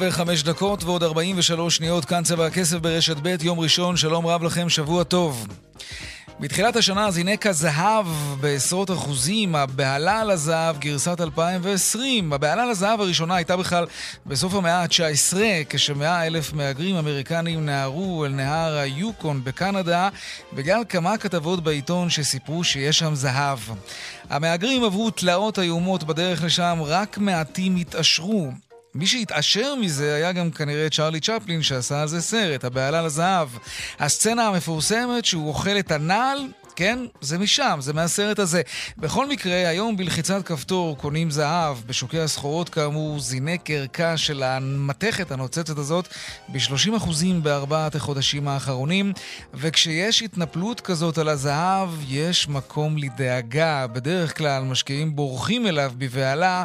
וחמש דקות ועוד ארבעים ושלוש שניות, כאן צבע הכסף ברשת ב', יום ראשון, שלום רב לכם, שבוע טוב. בתחילת השנה זינק הזהב בעשרות אחוזים, הבהלה על הזהב גרסת 2020. הבהלה על הזהב הראשונה הייתה בכלל בסוף המאה ה-19, כשמאה אלף מהגרים אמריקנים נהרו אל נהר היוקון בקנדה, בגלל כמה כתבות בעיתון שסיפרו שיש שם זהב. המהגרים עברו תלאות איומות בדרך לשם, רק מעטים התעשרו. מי שהתעשר מזה היה גם כנראה צ'רלי צ'פלין שעשה על זה סרט, הבעלה לזהב. הסצנה המפורסמת שהוא אוכל את הנעל, כן? זה משם, זה מהסרט הזה. בכל מקרה, היום בלחיצת כפתור קונים זהב. בשוקי הסחורות כאמור זינק ערכה של המתכת הנוצצת הזאת ב-30% בארבעת החודשים האחרונים, וכשיש התנפלות כזאת על הזהב, יש מקום לדאגה. בדרך כלל משקיעים בורחים אליו בבהלה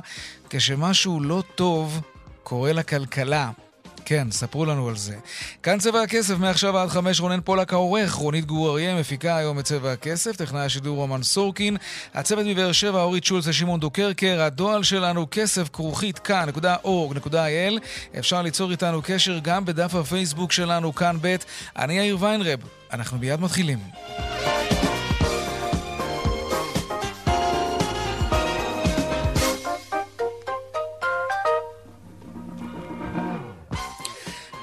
כשמשהו לא טוב קורא לכלכלה. כן, ספרו לנו על זה. כאן צבע הכסף, מעכשיו עד חמש רונן פולק העורך, רונית גור אריה מפיקה היום את צבע הכסף, טכנאי השידור רומן סורקין, הצוות מבאר שבע, אורית שולץ ושמעון דוקרקר, הדואל שלנו כסף כרוכית כאן.org.il, אפשר ליצור איתנו קשר גם בדף הפייסבוק שלנו, כאן ב', אני יאיר ויינרב, אנחנו מיד מתחילים.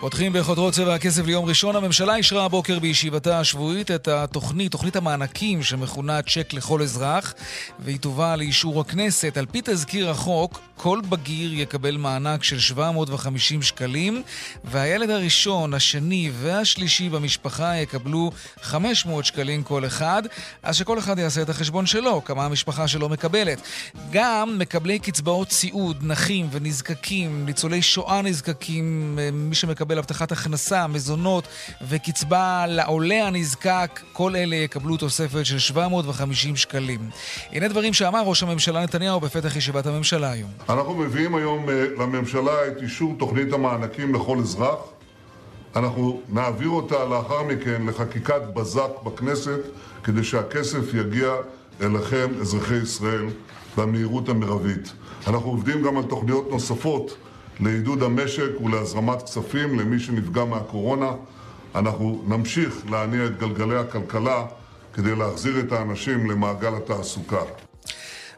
פותחים בחודרות צבע הכסף ליום ראשון. הממשלה אישרה הבוקר בישיבתה השבועית את התוכנית, תוכנית המענקים שמכונה צ'ק לכל אזרח, והיא תובא לאישור הכנסת. על פי תזכיר החוק, כל בגיר יקבל מענק של 750 שקלים, והילד הראשון, השני והשלישי במשפחה יקבלו 500 שקלים כל אחד, אז שכל אחד יעשה את החשבון שלו, כמה המשפחה שלו מקבלת. גם מקבלי קצבאות סיעוד, נכים ונזקקים, ניצולי שואה נזקקים, מי שמקבל הבטחת הכנסה, מזונות וקצבה לעולה הנזקק, כל אלה יקבלו תוספת של 750 שקלים. הנה דברים שאמר ראש הממשלה נתניהו בפתח ישיבת הממשלה היום. אנחנו מביאים היום אה, לממשלה את אישור תוכנית המענקים לכל אזרח. אנחנו נעביר אותה לאחר מכן לחקיקת בזק בכנסת, כדי שהכסף יגיע אליכם, אזרחי ישראל, במהירות המרבית. אנחנו עובדים גם על תוכניות נוספות לעידוד המשק ולהזרמת כספים למי שנפגע מהקורונה. אנחנו נמשיך להניע את גלגלי הכלכלה כדי להחזיר את האנשים למעגל התעסוקה.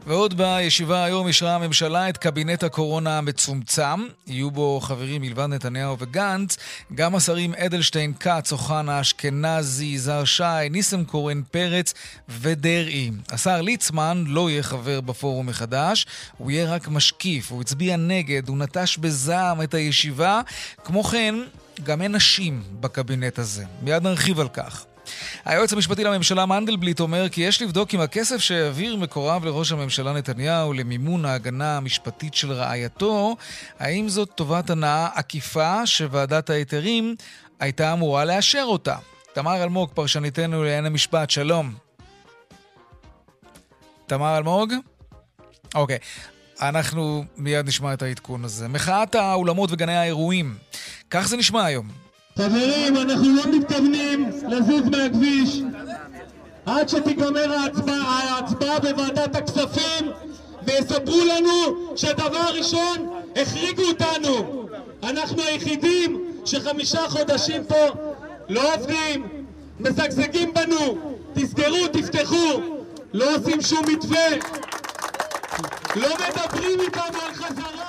ועוד בישיבה היום אישרה הממשלה את קבינט הקורונה המצומצם. יהיו בו חברים מלבד נתניהו וגנץ, גם השרים אדלשטיין, כץ, אוחנה, אשכנזי, יזהר שי, ניסנקורן, פרץ ודרעי. השר ליצמן לא יהיה חבר בפורום מחדש, הוא יהיה רק משקיף. הוא הצביע נגד, הוא נטש בזעם את הישיבה. כמו כן, גם אין נשים בקבינט הזה. מיד נרחיב על כך. היועץ המשפטי לממשלה מנדלבליט אומר כי יש לבדוק אם הכסף שהעביר מקורב לראש הממשלה נתניהו למימון ההגנה המשפטית של רעייתו, האם זאת טובת הנאה עקיפה שוועדת ההיתרים הייתה אמורה לאשר אותה. תמר אלמוג, פרשניתנו לעניין המשפט, שלום. תמר אלמוג? אוקיי. אנחנו מיד נשמע את העדכון הזה. מחאת האולמות וגני האירועים. כך זה נשמע היום. חברים, אנחנו לא מתכוונים לזוז מהכביש. עד שתיגמר ההצבעה, ההצבעה בוועדת הכספים ויספרו לנו שדבר ראשון החריגו אותנו. אנחנו היחידים שחמישה חודשים פה לא עובדים, מזגזגים בנו, תסגרו, תפתחו, לא עושים שום מתווה, לא מדברים איתנו על חזרה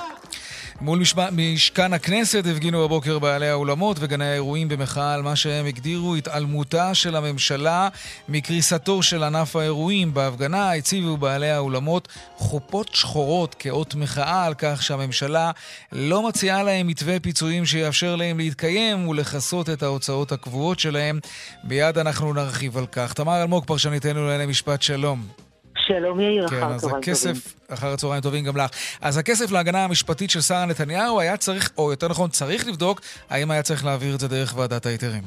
מול משכן הכנסת הפגינו בבוקר בעלי האולמות וגני האירועים במחאה על מה שהם הגדירו התעלמותה של הממשלה מקריסתו של ענף האירועים. בהפגנה הציבו בעלי האולמות חופות שחורות כאות מחאה על כך שהממשלה לא מציעה להם מתווה פיצויים שיאפשר להם להתקיים ולכסות את ההוצאות הקבועות שלהם. מיד אנחנו נרחיב על כך. תמר אלמוג, פרשניתנו לענייני משפט, שלום. שלום יאיר, כן, אחר צהריים טובים. הכסף, אחר הצהריים טובים גם לך. אז הכסף להגנה המשפטית של שרה נתניהו היה צריך, או יותר נכון צריך לבדוק, האם היה צריך להעביר את זה דרך ועדת ההיתרים.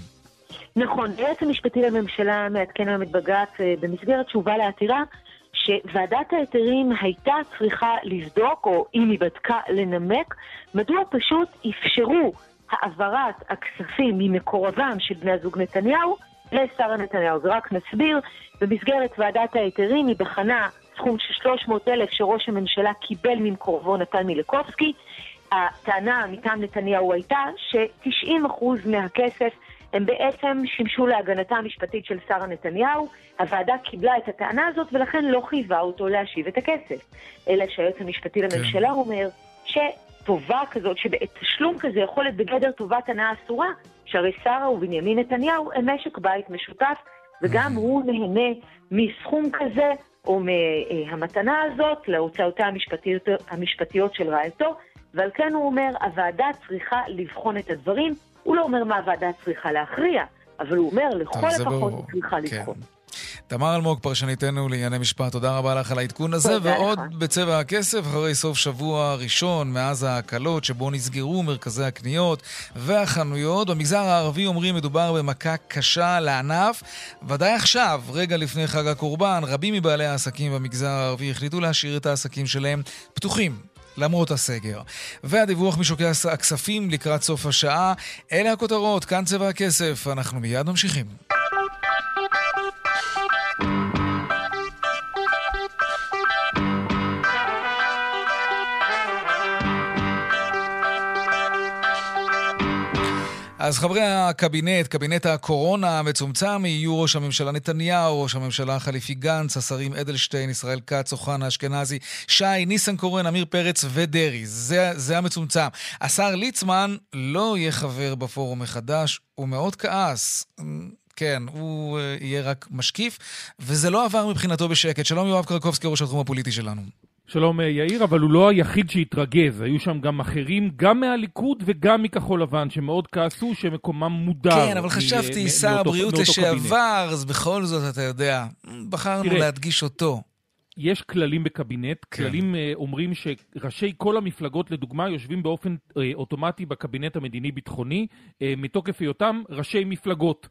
נכון, היועץ המשפטי לממשלה מעדכן היום את בג"ץ אה, במסגרת תשובה לעתירה, שוועדת ההיתרים הייתה צריכה לבדוק, או אם היא בדקה, לנמק, מדוע פשוט אפשרו העברת הכספים ממקורבם של בני הזוג נתניהו לשרה נתניהו. ורק נסביר, במסגרת ועדת ההיתרים היא בחנה סכום של 300 אלף שראש הממשלה קיבל ממקורבו נתן מיליקובסקי. הטענה מטעם נתניהו הייתה ש-90% מהכסף הם בעצם שימשו להגנתה המשפטית של שרה נתניהו. הוועדה קיבלה את הטענה הזאת ולכן לא חייבה אותו להשיב את הכסף. אלא שהיועץ המשפטי לממשלה אומר שטובה כזאת, שתשלום כזה יכול להיות בגדר טובת הנאה אסורה, שהרי שרה ובנימין נתניהו הם משק בית משותף, וגם הוא נהנה מסכום כזה, או מהמתנה הזאת, להוצאותיה המשפטיות, המשפטיות של רעייתו, ועל כן הוא אומר, הוועדה צריכה לבחון את הדברים. הוא לא אומר מה הוועדה צריכה להכריע, אבל הוא אומר, לכל הפחות ברור. צריכה כן. לבחון. תמר אלמוג, פרשניתנו לענייני משפט, תודה רבה לך על העדכון הזה, ועוד לך. בצבע הכסף, אחרי סוף שבוע ראשון מאז ההקלות שבו נסגרו מרכזי הקניות והחנויות. במגזר הערבי אומרים מדובר במכה קשה לענף. ודאי עכשיו, רגע לפני חג הקורבן, רבים מבעלי העסקים במגזר הערבי החליטו להשאיר את העסקים שלהם פתוחים. למרות הסגר. והדיווח משוקי הכספים לקראת סוף השעה. אלה הכותרות, כאן צבע הכסף. אנחנו מיד ממשיכים. אז חברי הקבינט, קבינט הקורונה המצומצם, יהיו ראש הממשלה נתניהו, ראש הממשלה החליפי גנץ, השרים אדלשטיין, ישראל כץ, אוחנה, אשכנזי, שי, ניסנקורן, עמיר פרץ ודרעי. זה, זה המצומצם. השר ליצמן לא יהיה חבר בפורום מחדש, הוא מאוד כעס. כן, הוא אה, יהיה רק משקיף, וזה לא עבר מבחינתו בשקט. שלום יואב קרקובסקי, ראש התחום הפוליטי שלנו. שלום אה, יאיר, אבל הוא לא היחיד שהתרגז, היו שם גם אחרים, גם מהליכוד וגם מכחול לבן, שמאוד כעסו שמקומם מודר. כן, אבל מ- חשבתי, שר הבריאות. לשעבר, אז בכל זאת, אתה יודע, בחרנו תראה, להדגיש אותו. יש כללים בקבינט, כן. כללים אה, אומרים שראשי כל המפלגות, לדוגמה, יושבים באופן אה, אוטומטי בקבינט המדיני-ביטחוני, אה, מתוקף היותם ראשי מפלגות.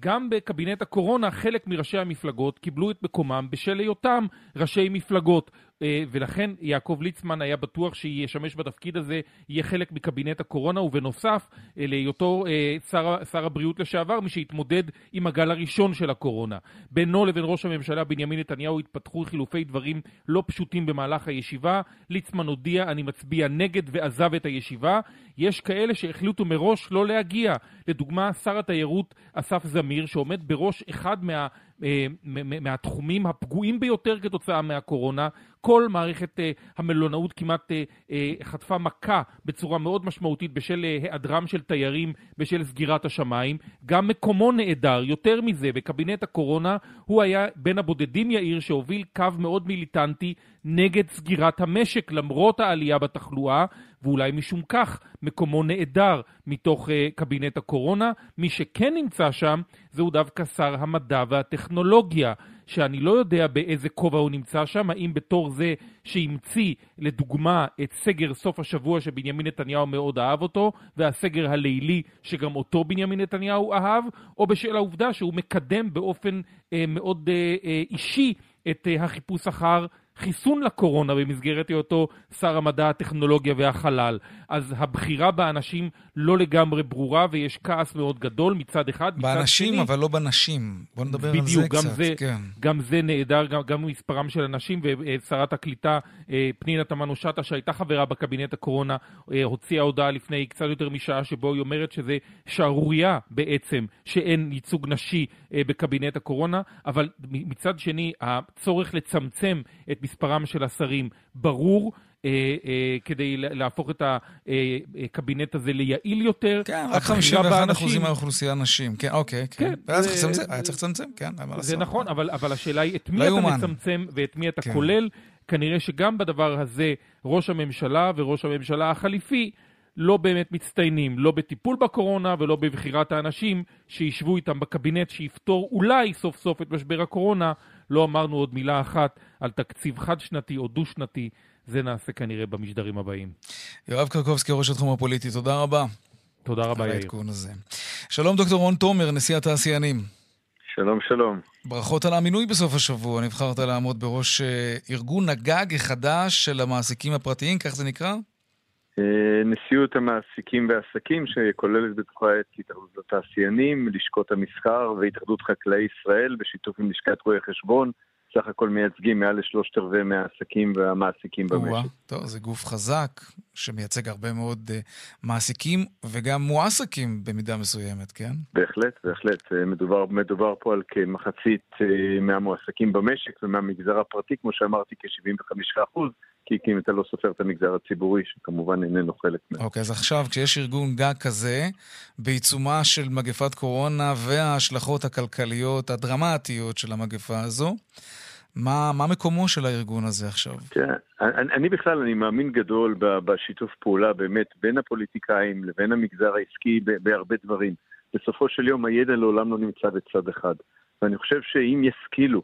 גם בקבינט הקורונה, חלק מראשי המפלגות קיבלו את מקומם בשל היותם ראשי מפלגות. אה, ולכן יעקב ליצמן היה בטוח שישמש בתפקיד הזה, יהיה חלק מקבינט הקורונה, ובנוסף אה, להיותו אה, שר, שר הבריאות לשעבר, מי שהתמודד עם הגל הראשון של הקורונה. בינו לבין ראש הממשלה בנימין נתניהו התפתחו חילופי דברים לא פשוטים במהלך הישיבה. ליצמן הודיע, אני מצביע נגד ועזב את הישיבה. יש כאלה שהחליטו מראש לא להגיע. לדוגמה, שר התיירות אסף זמיר, שעומד בראש אחד מה... אה, מהתחומים הפגועים ביותר כתוצאה מהקורונה. כל מערכת אה, המלונאות כמעט אה, חטפה מכה בצורה מאוד משמעותית בשל היעדרם של תיירים, בשל סגירת השמיים. גם מקומו נעדר. יותר מזה, בקבינט הקורונה הוא היה בין הבודדים, יאיר, שהוביל קו מאוד מיליטנטי נגד סגירת המשק למרות העלייה בתחלואה, ואולי משום כך מקומו נעדר מתוך uh, קבינט הקורונה. מי שכן נמצא שם זהו דווקא שר המדע והטכנולוגיה, שאני לא יודע באיזה כובע הוא נמצא שם, האם בתור זה שהמציא לדוגמה את סגר סוף השבוע שבנימין נתניהו מאוד אהב אותו, והסגר הלילי שגם אותו בנימין נתניהו אהב, או בשל העובדה שהוא מקדם באופן אה, מאוד אה, אה, אישי את אה, החיפוש אחר חיסון לקורונה במסגרת היותו שר המדע, הטכנולוגיה והחלל. אז הבחירה באנשים לא לגמרי ברורה ויש כעס מאוד גדול מצד אחד. מצד באנשים, שני, אבל לא בנשים. בוא נדבר על בדיוק, זה גם קצת. זה, כן. גם זה נהדר, גם, גם מספרם של אנשים, ושרת הקליטה אה, פנינה תמנו-שטה, שהייתה חברה בקבינט הקורונה, אה, הוציאה הודעה לפני קצת יותר משעה, שבו היא אומרת שזה שערורייה בעצם, שאין ייצוג נשי אה, בקבינט הקורונה, אבל מצד שני, הצורך לצמצם את מספרם של השרים ברור. אה, אה, כדי להפוך את הקבינט הזה ליעיל יותר. כן, רק הבחירה 51 באנשים- אחוזים מהאוכלוסייה נשים. כן, אוקיי, כן. כן, היה זה- צריך לצמצם, היה צריך לצמצם, כן, אין מה לעשות. זה נכון, אבל, אבל השאלה היא את מי לא אתה. מצמצם ואת מי אתה כן. כולל. כנראה שגם בדבר הזה ראש הממשלה וראש הממשלה החליפי לא באמת מצטיינים, לא בטיפול בקורונה ולא בבחירת האנשים שישבו איתם בקבינט שיפתור אולי סוף סוף את משבר הקורונה, לא אמרנו עוד מילה אחת על תקציב חד-שנתי או דו-שנתי. זה נעשה כנראה במשדרים הבאים. יואב קרקובסקי, ראש התחום הפוליטי, תודה רבה. תודה רבה, יאיר. הזה. שלום, דוקטור רון תומר, נשיא התעשיינים. שלום, שלום. ברכות על המינוי בסוף השבוע. נבחרת לעמוד בראש אה, ארגון הגג החדש של המעסיקים הפרטיים, כך זה נקרא? אה, נשיאות המעסיקים והעסקים, שכוללת בתוכה את התאחדות התעשיינים, לשכות המסחר והתאחדות חקלאי ישראל, בשיתוף עם לשכת רואי חשבון, סך הכל מייצגים מעל לשלושת רבעי מהעסקים והמעסיקים במשק. טוב, זה גוף חזק שמייצג הרבה מאוד uh, מעסיקים וגם מועסקים במידה מסוימת, כן? בהחלט, בהחלט. אה, מדובר, מדובר פה על כמחצית uh, מהמועסקים במשק ומהמגזר הפרטי, כמו שאמרתי, כ-75 אחוז. כי אם אתה לא סופר את המגזר הציבורי, שכמובן איננו חלק מהם. אוקיי, okay, אז עכשיו, כשיש ארגון גג כזה, בעיצומה של מגפת קורונה וההשלכות הכלכליות הדרמטיות של המגפה הזו, מה, מה מקומו של הארגון הזה עכשיו? כן, אני, אני בכלל, אני מאמין גדול בשיתוף פעולה באמת בין הפוליטיקאים לבין המגזר העסקי בהרבה דברים. בסופו של יום הידע לעולם לא נמצא בצד אחד. ואני חושב שאם ישכילו,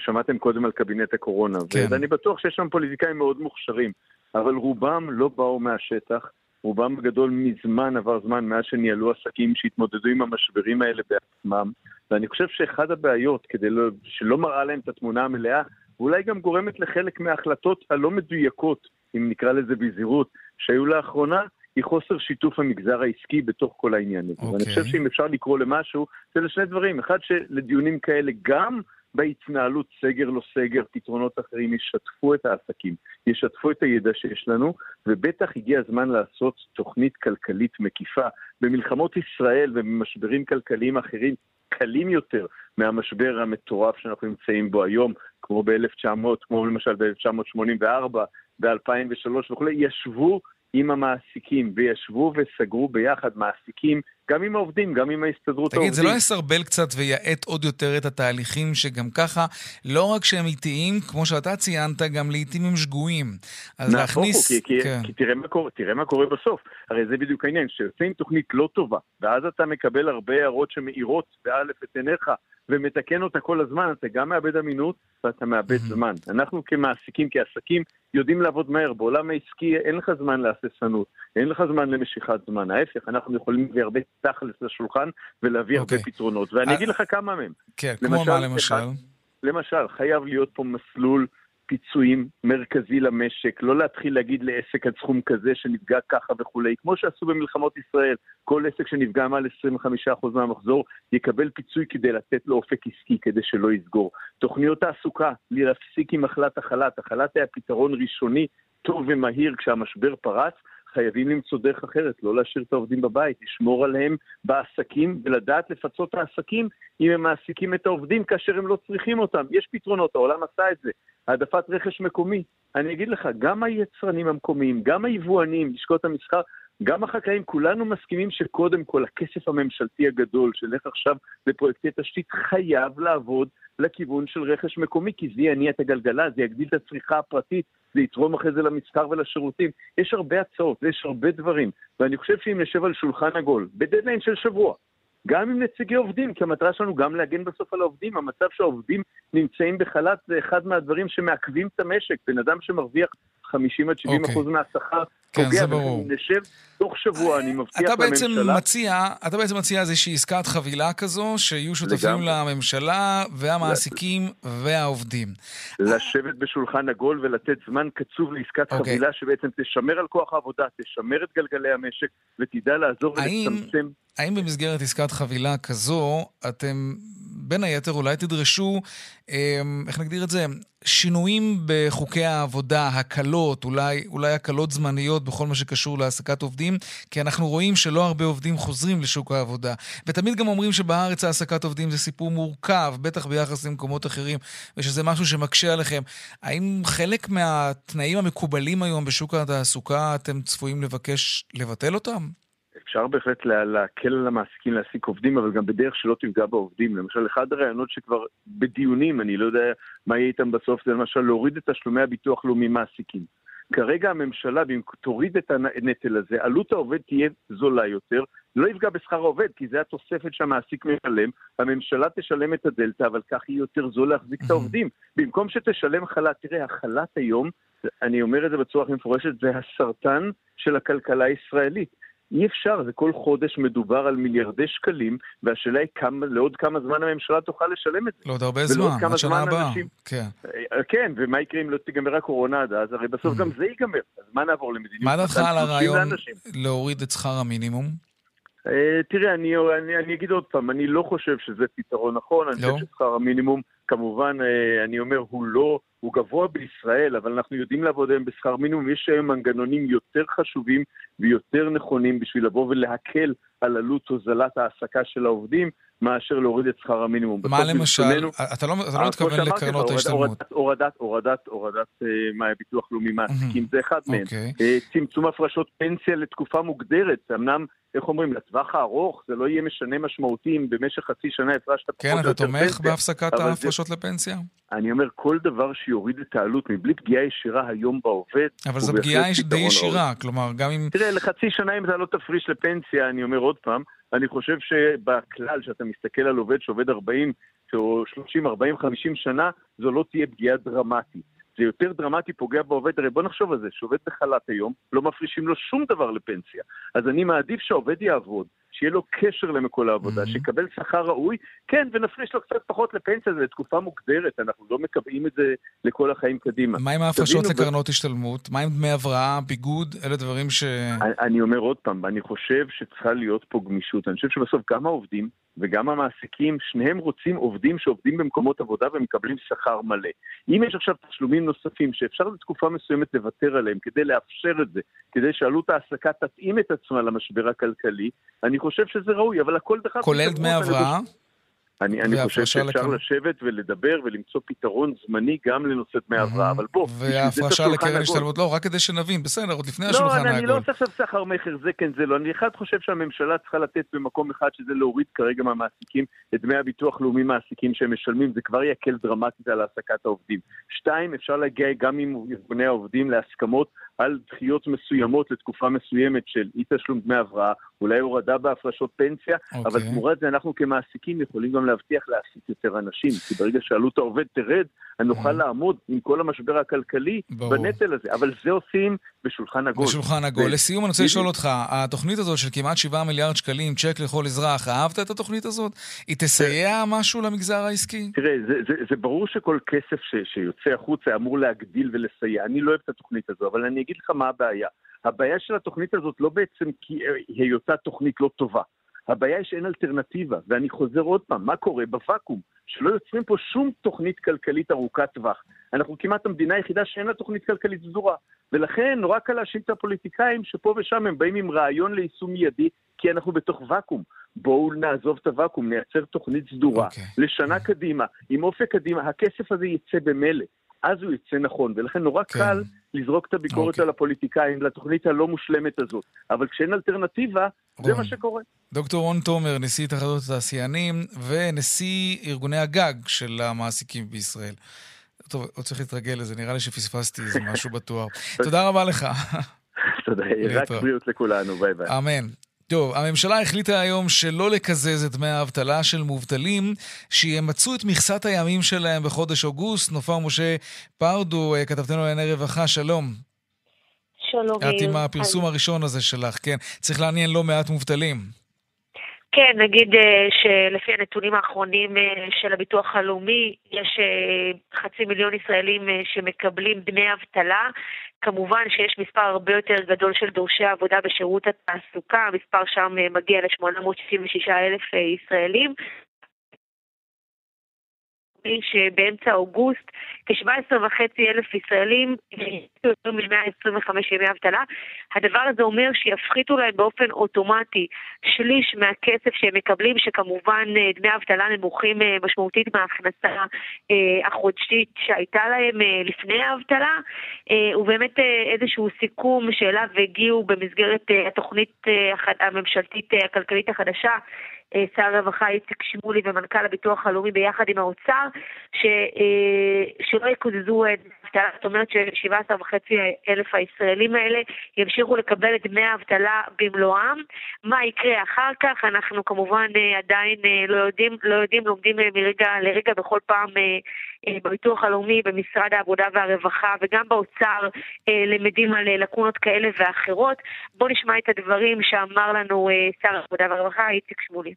שמעתם קודם על קבינט הקורונה, כן. ואני בטוח שיש שם פוליטיקאים מאוד מוכשרים, אבל רובם לא באו מהשטח, רובם הגדול מזמן עבר זמן מאז שניהלו עסקים שהתמודדו עם המשברים האלה בעצמם, ואני חושב שאחד הבעיות, כדי לא, שלא מראה להם את התמונה המלאה, ואולי גם גורמת לחלק מההחלטות הלא מדויקות, אם נקרא לזה בזהירות, שהיו לאחרונה, היא חוסר שיתוף המגזר העסקי בתוך כל העניין הזה. Okay. ואני חושב אוקיי. שאם אפשר לקרוא למשהו, זה לשני דברים. אחד, שלדיונים כאלה גם בהתנהלות סגר לא סגר, פתרונות אחרים, ישתפו את העסקים, ישתפו את הידע שיש לנו, ובטח הגיע הזמן לעשות תוכנית כלכלית מקיפה. במלחמות ישראל ובמשברים כלכליים אחרים, קלים יותר מהמשבר המטורף שאנחנו נמצאים בו היום, כמו ב-1900, כמו למשל ב-1984, ב-2003 וכולי, ישבו עם המעסיקים, וישבו וסגרו ביחד מעסיקים, גם עם העובדים, גם עם ההסתדרות העובדים. תגיד, זה לא יסרבל קצת ויאט עוד יותר את התהליכים שגם ככה, לא רק שהם איטיים, כמו שאתה ציינת, גם לעיתים הם שגויים. אז להכניס... כי, כי, כן. כי תראה, מה קורה, תראה מה קורה בסוף. הרי זה בדיוק העניין, כשיוצאים תוכנית לא טובה, ואז אתה מקבל הרבה הערות שמאירות באלף את עיניך, ומתקן אותה כל הזמן, אתה גם מאבד אמינות ואתה מאבד. זמן. אנחנו כמעסיקים, כעסקים, יודעים לעבוד מהר. בעולם העסקי אין לך זמן להססנות, אין לך זמן למשיכת זמן. ההפך, אנחנו יכולים להביא הרבה תכלס לשולחן ולהביא okay. הרבה אוקיי. פתרונות. ואני אגיד לך כמה מהם. כן, כמו מה למשל? למשל, חייב להיות פה מסלול פיצויים מרכזי למשק, לא להתחיל להגיד לעסק עד סכום כזה שנפגע ככה וכולי, כמו שעשו במלחמות ישראל, כל עסק שנפגע מעל 25% מהמחזור יקבל פיצוי כדי לתת לו אופק עסקי, כדי שלא יסגור. תוכניות תעסוקה, להפסיק עם החלת החל"ת, החל"ת היה פתרון ראשוני טוב ומהיר כשהמשבר פרץ, חייבים למצוא דרך אחרת, לא להשאיר את העובדים בבית, לשמור עליהם בעסקים ולדעת לפצות את העסקים אם הם מעסיקים את העובדים כאשר הם לא צריכים אותם. יש פתרונות, העולם עשה את זה. העדפת רכש מקומי. אני אגיד לך, גם היצרנים המקומיים, גם היבואנים, לשכות המסחר, גם החקלאים, כולנו מסכימים שקודם כל הכסף הממשלתי הגדול שנלך עכשיו לפרויקטי תשתית חייב לעבוד לכיוון של רכש מקומי, כי זה יניע את הגלגלה, זה יגדיל את הצריכה הפרטית, זה יתרום אחרי זה למסחר ולשירותים. יש הרבה הצעות, יש הרבה דברים, ואני חושב שאם נשב על שולחן עגול, בדדליין של שבוע, גם עם נציגי עובדים, כי המטרה שלנו גם להגן בסוף על העובדים. המצב שהעובדים נמצאים בחל"ת זה אחד מהדברים שמעכבים את המשק. בן אדם שמרוויח 50 עד 70 okay. אוקיי. אחוז מהשכר כן, פוגע, זה ברור. נשב תוך שבוע, אני מבטיח אתה בעצם לממשלה... מציע, אתה בעצם מציע איזושהי עסקת חבילה כזו, שיהיו שותפים לגמרי. לממשלה והמעסיקים והעובדים. לשבת בשולחן עגול ולתת זמן קצוב לעסקת okay. אוקיי. חבילה שבעצם תשמר על כוח העבודה, תשמר את גלגלי המשק ותדע לעזור ולצמצם. האם במסגרת עסקת חבילה כזו, אתם בין היתר אולי תדרשו, אמ, איך נגדיר את זה, שינויים בחוקי העבודה, הקלות, אולי, אולי הקלות זמניות בכל מה שקשור להעסקת עובדים, כי אנחנו רואים שלא הרבה עובדים חוזרים לשוק העבודה. ותמיד גם אומרים שבארץ העסקת עובדים זה סיפור מורכב, בטח ביחס למקומות אחרים, ושזה משהו שמקשה עליכם. האם חלק מהתנאים המקובלים היום בשוק התעסוקה אתם צפויים לבקש לבטל אותם? אפשר בהחלט להקל על המעסיקים להעסיק עובדים, אבל גם בדרך שלא תפגע בעובדים. למשל, אחד הרעיונות שכבר בדיונים, אני לא יודע מה יהיה איתם בסוף, זה למשל להוריד את תשלומי הביטוח לאומי מעסיקים. כרגע הממשלה, אם תוריד את הנטל הזה, עלות העובד תהיה זולה יותר, לא יפגע בשכר העובד, כי זה התוספת שהמעסיק משלם, הממשלה תשלם את הדלתא, אבל כך יהיה יותר זול להחזיק את העובדים. במקום שתשלם חל"ת, תראה, החל"ת היום, אני אומר את זה בצורה הכי מפורשת, זה הסרטן של הכלכלה הישראלית. אי אפשר, זה כל חודש מדובר על מיליארדי שקלים, והשאלה היא כמה, לעוד כמה זמן הממשלה תוכל לשלם את זה. לעוד הרבה זמן, עד שנה הבאה. אנשים... כן. אה, כן, ומה יקרה אם לא תיגמר הקורונה עד אז? הרי בסוף mm. גם זה ייגמר. אז מה נעבור למדיניות? מה דעתך על הרעיון להוריד את שכר המינימום? אה, תראה, אני, אני, אני אגיד עוד פעם, אני לא חושב שזה פתרון נכון, אני לא? חושב ששכר המינימום, כמובן, אה, אני אומר, הוא לא, הוא גבוה בישראל, אבל אנחנו יודעים לעבוד היום בשכר מינימום, יש היום מנגנונים יותר חשובים ויותר נכונים בשביל לבוא ולהקל על עלות הוזלת ההעסקה של העובדים, מאשר להוריד את שכר המינימום. מה למשל? אתה לא, אתה לא מתכוון לקרנות ההשתלמות. הורדת, הורדת, הורדת uh, ביטוח לאומי מעסיקים, זה אחד מהם. Okay. Uh, צמצום הפרשות פנסיה לתקופה מוגדרת, אמנם איך אומרים, לטווח הארוך זה לא יהיה משנה משמעותי אם במשך חצי שנה הפרשת פחות כן, אתה תומך בהפסקת ההפרשות זה... לפנסיה? אני אומר, כל דבר שיוריד את העלות מבלי פגיעה ישירה היום בעובד, אבל זו פגיעה די ישירה, כלומר, גם אם... תראה, לחצי שנה אם אתה לא תפריש לפנסיה, אני אומר עוד פעם, אני חושב שבכלל, שאתה מסתכל על עובד שעובד 40 או 30, 40, 50 שנה, זו לא תהיה פגיעה דרמטית. זה יותר דרמטי, פוגע בעובד, הרי בוא נחשוב על זה, שעובד בחל"ת היום, לא מפרישים לו שום דבר לפנסיה. אז אני מעדיף שהעובד יעבוד, שיהיה לו קשר למקום העבודה, mm-hmm. שיקבל שכר ראוי, כן, ונפריש לו קצת פחות לפנסיה, זה לתקופה מוגדרת, אנחנו לא מקבעים את זה לכל החיים קדימה. מה עם ההפרשות לקרנות ו... השתלמות? מה עם דמי הבראה, ביגוד? אלה דברים ש... אני, אני אומר עוד פעם, אני חושב שצריכה להיות פה גמישות. אני חושב שבסוף גם העובדים וגם המעסיקים, שניהם רוצים עובדים שעובדים במקומות עבודה ומקבלים שכר מלא. אם יש עכשיו תשלומים נוספים שאפשר לתקופה מסוימת לוותר עליהם כדי לאפשר את זה, כדי שעלות ההעסקה תתאים את עצמה למשבר הכלכלי, אני חושב שזה ראוי, אבל הכל דרך. כולל דמי הבראה? אני, אני חושב שאפשר לכם... לשבת ולדבר ולמצוא פתרון זמני גם לנושא דמי הבראה, אבל בוא, וההפרשה לקרן השתלמות, לא, רק כדי שנבין, בסדר, עוד לפני לא, השולחן העגול. לא, אני לא עושה עכשיו סחר מכר, זה כן, זה לא. אני אחד חושב שהממשלה צריכה לתת במקום אחד, שזה להוריד כרגע מהמעסיקים את דמי הביטוח לאומי מעסיקים שהם משלמים, זה כבר יקל דרמטית על העסקת העובדים. שתיים, אפשר להגיע גם עם ארגוני העובדים להסכמות על דחיות מסוימות לתקופה מסוימת של אי תשלום דמי הבראה, אולי הורדה בהפרשות פנסיה, okay. אבל אוקיי. תמורת זה אנחנו כמעסיקים יכולים גם להבטיח להעסיק יותר אנשים, כי ברגע שעלות העובד תרד, אני נוכל mm. לעמוד עם כל המשבר הכלכלי ברור. בנטל הזה, אבל זה עושים בשולחן עגול. בשולחן עגול. ו... לסיום אני רוצה לשאול אותך, התוכנית הזאת של כמעט 7 מיליארד שקלים, צ'ק לכל אזרח, אהבת את התוכנית הזאת? היא תסייע משהו למגזר העסקי? תראה, זה, זה, זה ברור שכל כסף ש, שיוצא החוצה אמור להגדיל ולסייע. אני לא אוהב את התוכנית הזו, אבל אני אגיד לך מה הבעיה. הבעיה של התוכנית הזאת לא בעצם כי היותה תוכנית לא טובה. הבעיה היא שאין אלטרנטיבה, ואני חוזר עוד פעם, מה קורה בוואקום? שלא יוצרים פה שום תוכנית כלכלית ארוכת טווח. אנחנו כמעט המדינה היחידה שאין לה תוכנית כלכלית סדורה. ולכן נורא קל להאשים את הפוליטיקאים שפה ושם הם באים עם רעיון ליישום מיידי, כי אנחנו בתוך ואקום. בואו נעזוב את הוואקום, נייצר תוכנית סדורה, okay. אוקיי. לשנה okay. קדימה, עם אופק קדימה, הכסף הזה יצא במילא. אז הוא יצא נכון, ולכן נורא כן. קל לזרוק את הביקורת. אוקיי. על הפוליטיקאים לתוכנית הלא מושלמת הזאת. אבל כשאין אלטרנטיבה, רון. זה מה שקורה. דוקטור רון תומר, נשיא התאחדות התעשיינים ונשיא ארגוני הגג של המעסיקים בישראל. טוב, עוד צריך להתרגל לזה, נראה לי שפספסתי איזה משהו בטוח. תודה רבה לך. תודה, רק בריאות לכולנו, ביי ביי. אמן. טוב, הממשלה החליטה היום שלא לקזז את דמי האבטלה של מובטלים שימצו את מכסת הימים שלהם בחודש אוגוסט. נופר משה פרדו, אה, כתבתנו לענייני רווחה, שלום. שלום. את עם הפרסום הראשון הזה שלך, כן. צריך לעניין לא מעט מובטלים. כן, נגיד אה, שלפי הנתונים האחרונים אה, של הביטוח הלאומי, יש חצי מיליון ישראלים שמקבלים דמי אבטלה, כמובן שיש מספר הרבה יותר גדול של דורשי עבודה בשירות התעסוקה, המספר שם אה, מגיע ל-866 אלף אה, ישראלים, שבאמצע אוגוסט כ-17 וחצי אלף ישראלים יצאו יותר מ-125 ימי אבטלה. הדבר הזה אומר שיפחיתו להם באופן אוטומטי שליש מהכסף שהם מקבלים, שכמובן אה, דמי אבטלה נמוכים אה, משמעותית מההכנסה אה, החודשית שהייתה להם לפני האבטלה, ובאמת איזשהו סיכום שאליו הגיעו במסגרת התוכנית הממשלתית הכלכלית החדשה שר הרווחה איציק שמולי ומנכ"ל הביטוח הלאומי ביחד עם האוצר, ש, אה, שלא יקוזזו את האבטלה, זאת אומרת ש-17.5 אלף הישראלים האלה ימשיכו לקבל את דמי האבטלה במלואם. מה יקרה אחר כך, אנחנו כמובן אה, עדיין אה, לא יודעים, לא יודעים, לומדים מרגע לרגע בכל פעם בביטוח הלאומי, במשרד העבודה והרווחה וגם באוצר למדים על לקונות כאלה ואחרות. בואו נשמע את הדברים שאמר לנו שר העבודה והרווחה איציק שמולי.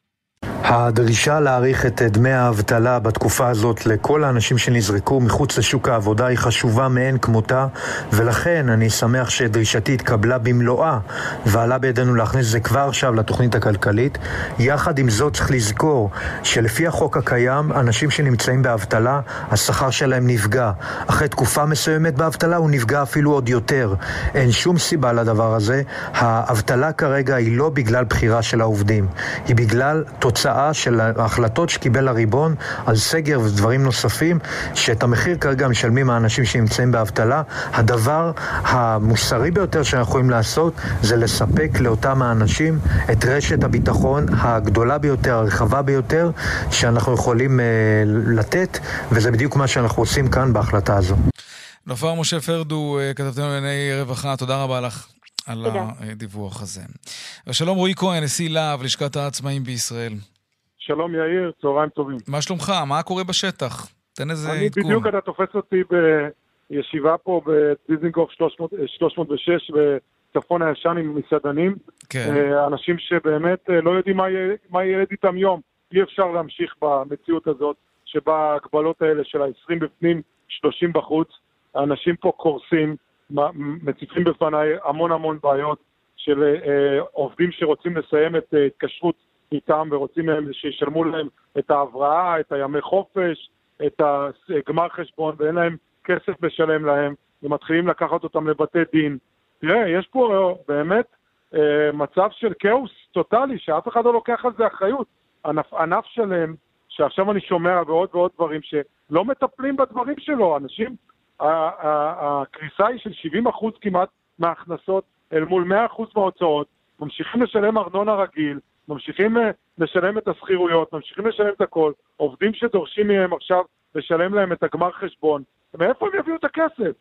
הדרישה להאריך את דמי האבטלה בתקופה הזאת לכל האנשים שנזרקו מחוץ לשוק העבודה היא חשובה מאין כמותה ולכן אני שמח שדרישתי התקבלה במלואה ועלה בידינו להכניס את זה כבר עכשיו לתוכנית הכלכלית. יחד עם זאת צריך לזכור שלפי החוק הקיים אנשים שנמצאים באבטלה השכר שלהם נפגע. אחרי תקופה מסוימת באבטלה הוא נפגע אפילו עוד יותר. אין שום סיבה לדבר הזה. האבטלה כרגע היא לא בגלל בחירה של העובדים, היא בגלל תוצאה של ההחלטות שקיבל הריבון על סגר ודברים נוספים, שאת המחיר כרגע משלמים האנשים שנמצאים באבטלה. הדבר המוסרי ביותר שאנחנו יכולים לעשות זה לספק לאותם האנשים את רשת הביטחון הגדולה ביותר, הרחבה ביותר, שאנחנו יכולים uh, לתת, וזה בדיוק מה שאנחנו עושים כאן בהחלטה הזו. נופר משה פרדו, אה, כתבתנו לענייני רווחה, תודה רבה לך. על תודה. הדיווח הזה. ושלום רועי כהן, נשיא להב, לשכת העצמאים בישראל. שלום יאיר, צהריים טובים. מה שלומך? מה קורה בשטח? תן איזה עדכון. אני בדיוק, אתה תופס אותי בישיבה פה בדיזינגוף 306 בצפון הישן עם מסעדנים. כן. אה, אנשים שבאמת אה, לא יודעים מה ילד איתם יום. אי אפשר להמשיך במציאות הזאת, שבה ההגבלות האלה של ה-20 בפנים, 30 בחוץ. האנשים פה קורסים, מציפים בפניי המון המון בעיות של אה, עובדים שרוצים לסיים את התקשרות איתם ורוצים מהם שישלמו להם את ההבראה, את הימי חופש, את הגמר חשבון, ואין להם כסף לשלם להם, ומתחילים לקחת אותם לבתי דין. תראה, יש פה באמת אה, מצב של כאוס טוטאלי, שאף אחד לא לוקח על זה אחריות. ענף, ענף שלם, שעכשיו אני שומע ועוד ועוד דברים, שלא מטפלים בדברים שלו. אנשים, הקריסה היא של 70% כמעט מההכנסות אל מול 100% מההוצאות, ממשיכים לשלם ארנונה רגיל, ממשיכים אה, לשלם את השכירויות, ממשיכים לשלם את הכל, עובדים שדורשים מהם עכשיו לשלם להם את הגמר חשבון, מאיפה הם יביאו את הכסף?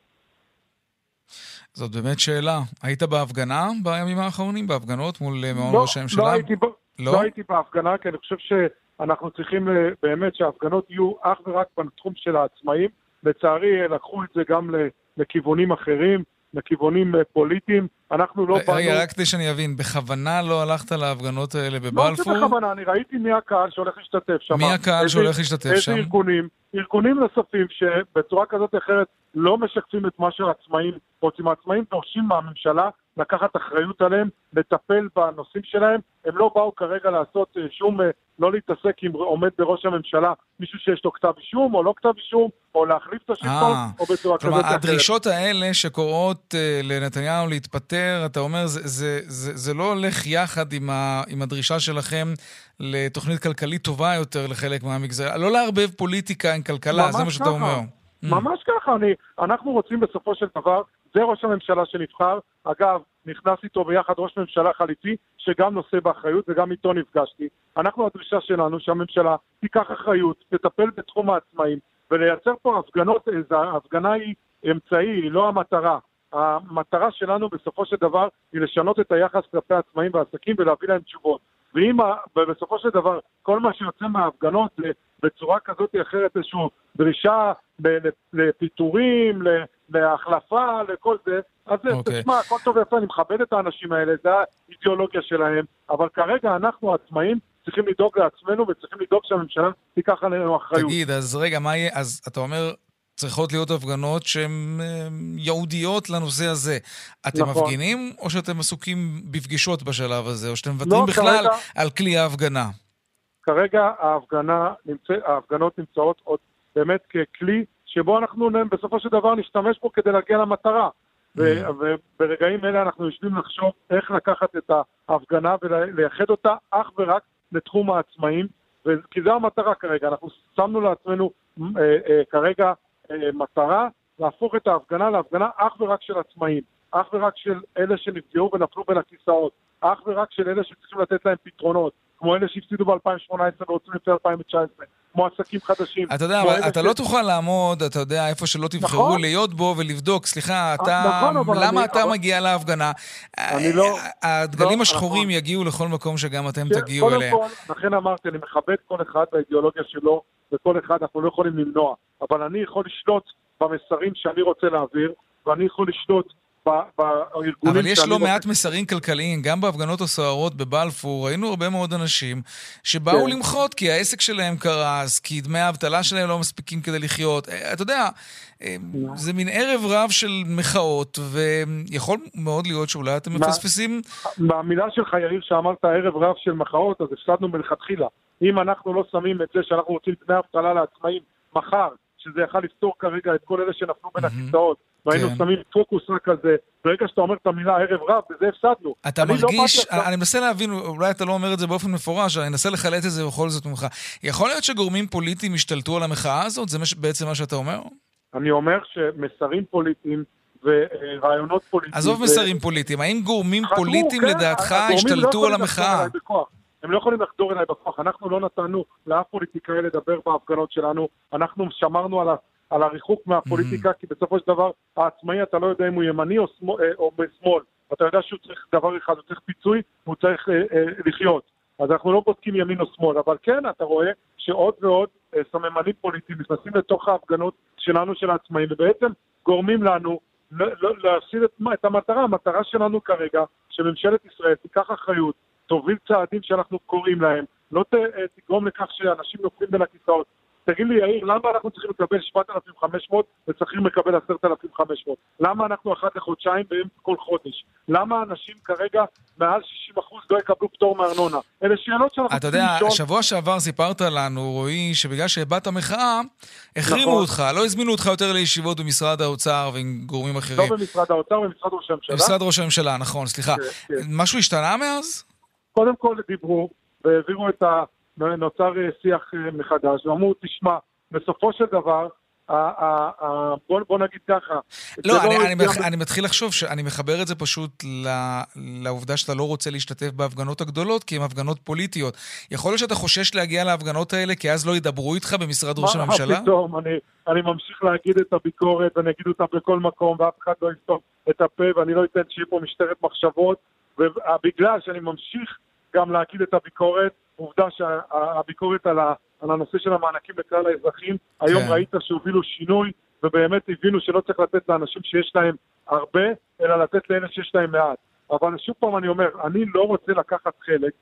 זאת באמת שאלה. היית בהפגנה בימים האחרונים, בהפגנות מול אה, מעון לא, ראש הממשלה? לא, הייתי, ב... לא? לא הייתי בהפגנה, כי אני חושב שאנחנו צריכים אה, באמת שההפגנות יהיו אך ורק בתחום של העצמאים. לצערי, לקחו את זה גם לכיוונים אחרים. לכיוונים פוליטיים. אנחנו לא באנו... רגע, רק כדי שאני אבין, בכוונה לא הלכת להפגנות האלה בבלפור? לא, זה בכוונה, אני ראיתי מי הקהל שהולך להשתתף שם. מי הקהל שהולך להשתתף שם? איזה ארגונים, ארגונים נוספים שבצורה כזאת או אחרת לא משקפים את מה שהעצמאים רוצים. העצמאים דורשים מהממשלה לקחת אחריות עליהם, לטפל בנושאים שלהם. הם לא באו כרגע לעשות אה, שום, אה, לא להתעסק עם עומד בראש הממשלה מישהו שיש לו כתב אישום או לא כתב אישום, או להחליף את השלטון, אה, או בצורה כזאת אחרת. כלומר, הדרישות האלה שקוראות לנתניהו להתפטר, אתה אומר, זה, זה, זה, זה לא הולך יחד עם, ה, עם הדרישה שלכם לתוכנית כלכלית טובה יותר לחלק מהמגזר. לא לערבב פוליטיקה עם כלכלה, זה מה שאתה אומר. ממש ככה, אני, אנחנו רוצים בסופו של דבר, זה ראש הממשלה שנבחר, אגב, נכנס איתו ביחד ראש ממשלה חליפי, שגם נושא באחריות וגם איתו נפגשתי. אנחנו, הדרישה שלנו שהממשלה תיקח אחריות, תטפל בתחום העצמאים, ולייצר פה הפגנות, ההפגנה היא אמצעי, היא לא המטרה. המטרה שלנו בסופו של דבר היא לשנות את היחס כלפי העצמאים והעסקים ולהביא להם תשובות. ואם בסופו של דבר כל מה שיוצא מההפגנות בצורה כזאת או אחרת, איזושהי דרישה לפיטורים, להחלפה, לכל זה, אז okay. אוקיי. תשמע, הכל טוב ויפה, אני מכבד את האנשים האלה, זה האידיאולוגיה שלהם, אבל כרגע אנחנו העצמאים צריכים לדאוג לעצמנו וצריכים לדאוג שהממשלה תיקח עלינו אחריות. תגיד, אז רגע, מה יהיה, אז אתה אומר, צריכות להיות הפגנות שהן ייעודיות לנושא הזה. אתם נכון. מפגינים, או שאתם עסוקים בפגישות בשלב הזה, או שאתם מוותרים לא, בכלל כרגע, על כלי ההפגנה? כרגע ההפגנה, נמצא, ההפגנות נמצאות עוד באמת ככלי שבו אנחנו בסופו של דבר נשתמש בו כדי להגיע למטרה. Mm. וברגעים אלה אנחנו יושבים לחשוב איך לקחת את ההפגנה ולייחד אותה אך ורק לתחום העצמאים, כי זו המטרה כרגע. אנחנו שמנו לעצמנו אה, אה, כרגע אה, מטרה להפוך את ההפגנה להפגנה אך ורק של עצמאים, אך ורק של אלה שנפגעו ונפלו בין הכיסאות, אך ורק של אלה שצריכים לתת להם פתרונות. כמו אלה שהפסידו ב-2018 ורוצים לפני 2019, כמו עסקים חדשים. אתה יודע, אבל אתה ש... לא תוכל לעמוד, אתה יודע, איפה שלא תבחרו נכון? להיות בו ולבדוק, סליחה, אתה, נכון, למה אני, אתה אבל... מגיע להפגנה? אני לא... הדגלים לא, השחורים נכון. יגיעו לכל מקום שגם אתם כן, תגיעו אליהם. קודם כל, לכן אמרתי, אני מכבד כל אחד באידיאולוגיה שלו, וכל אחד אנחנו לא יכולים למנוע, אבל אני יכול לשלוט במסרים שאני רוצה להעביר, ואני יכול לשלוט בארגונים אבל יש לא מעט מסרים כלכליים, גם בהפגנות הסוערות בבלפור, ראינו הרבה מאוד אנשים שבאו כן. למחות כי העסק שלהם קרס, כי דמי האבטלה שלהם לא מספיקים כדי לחיות. אה, אתה יודע, אה, זה מין ערב רב של מחאות, ויכול מאוד להיות שאולי אתם מפספסים... במילה שלך, יאיר, שאמרת ערב רב של מחאות, אז הפסדנו מלכתחילה. אם אנחנו לא שמים את זה שאנחנו רוצים דמי אבטלה לעצמאים מחר, שזה יכל לפתור כרגע את כל אלה שנפלו בין הכיסאות, והיינו כן. שמים פוקוס רק על זה. ברגע שאתה אומר את המילה ערב רב, בזה הפסדנו. אתה לא מרגיש, אני מנסה להבין, אולי אתה לא אומר את זה באופן מפורש, אני אנסה לחלט את זה בכל זאת ממך. יכול להיות שגורמים פוליטיים השתלטו על המחאה הזאת? זה בעצם מה שאתה אומר? אני אומר שמסרים פוליטיים ורעיונות פוליטיים... עזוב. מסרים פוליטיים, האם גורמים פוליטיים כן, לדעתך לא השתלטו על המחאה? הם לא יכולים לחדור אליי בכוח. אנחנו לא נתנו לאף פוליטיקאי לדבר בהפגנות שלנו. אנחנו שמרנו על, ה, על הריחוק מהפוליטיקה, mm-hmm. כי בסופו של דבר העצמאי, אתה לא יודע אם הוא ימני או, שמאל, אה, או בשמאל. אתה יודע שהוא צריך דבר אחד, הוא צריך פיצוי, והוא צריך אה, אה, לחיות. אז אנחנו לא בודקים ימין או שמאל, אבל כן, אתה רואה שעוד ועוד אה, סממנים פוליטיים נכנסים לתוך ההפגנות שלנו, של העצמאים, ובעצם גורמים לנו להפסיד את, את המטרה. המטרה שלנו כרגע, שממשלת ישראל תיקח אחריות, תוביל צעדים שאנחנו קוראים להם, לא ת, אה, תגרום לכך שאנשים נופלים בין הכיסאות. תגיד לי, יאיר, למה אנחנו צריכים לקבל 7,500 וצריכים לקבל 10,500? למה אנחנו אחת לחודשיים באמצע כל חודש? למה אנשים כרגע מעל 60% לא יקבלו פטור מארנונה? אלה שאלות שאנחנו צריכים לשאול. אתה יודע, שבוע שעבר סיפרת לנו, רועי, שבגלל שהבעת מחאה, החרימו נכון. אותך, לא הזמינו אותך יותר לישיבות במשרד האוצר ועם גורמים אחרים. לא במשרד האוצר, במשרד ראש הממשלה. במשרד ראש הממשלה, נכון, סליחה. כן, כן. משהו השתנה מאז? קודם כל דיברו והעבירו את ה... נוצר אה, שיח אה, מחדש, ואמרו, תשמע, בסופו של דבר, בוא, בוא נגיד ככה. לא, אני, לא אני, מח, אני מתחיל לחשוב שאני מחבר את זה פשוט ל, לעובדה שאתה לא רוצה להשתתף בהפגנות הגדולות, כי הן הפגנות פוליטיות. יכול להיות שאתה חושש להגיע להפגנות האלה, כי אז לא ידברו איתך במשרד ראש הממשלה? מה פתאום, אני, אני ממשיך להגיד את הביקורת, ואני אגיד אותה בכל מקום, ואף אחד לא יסתום את הפה, ואני לא אתן שיהיה פה משטרת מחשבות, ובגלל שאני ממשיך גם להגיד את הביקורת, עובדה שהביקורת על, ה, על הנושא של המענקים לכלל האזרחים, כן. היום ראית שהובילו שינוי, ובאמת הבינו שלא צריך לתת לאנשים שיש להם הרבה, אלא לתת לאלה שיש להם מעט. אבל שוב פעם אני אומר, אני לא רוצה לקחת חלק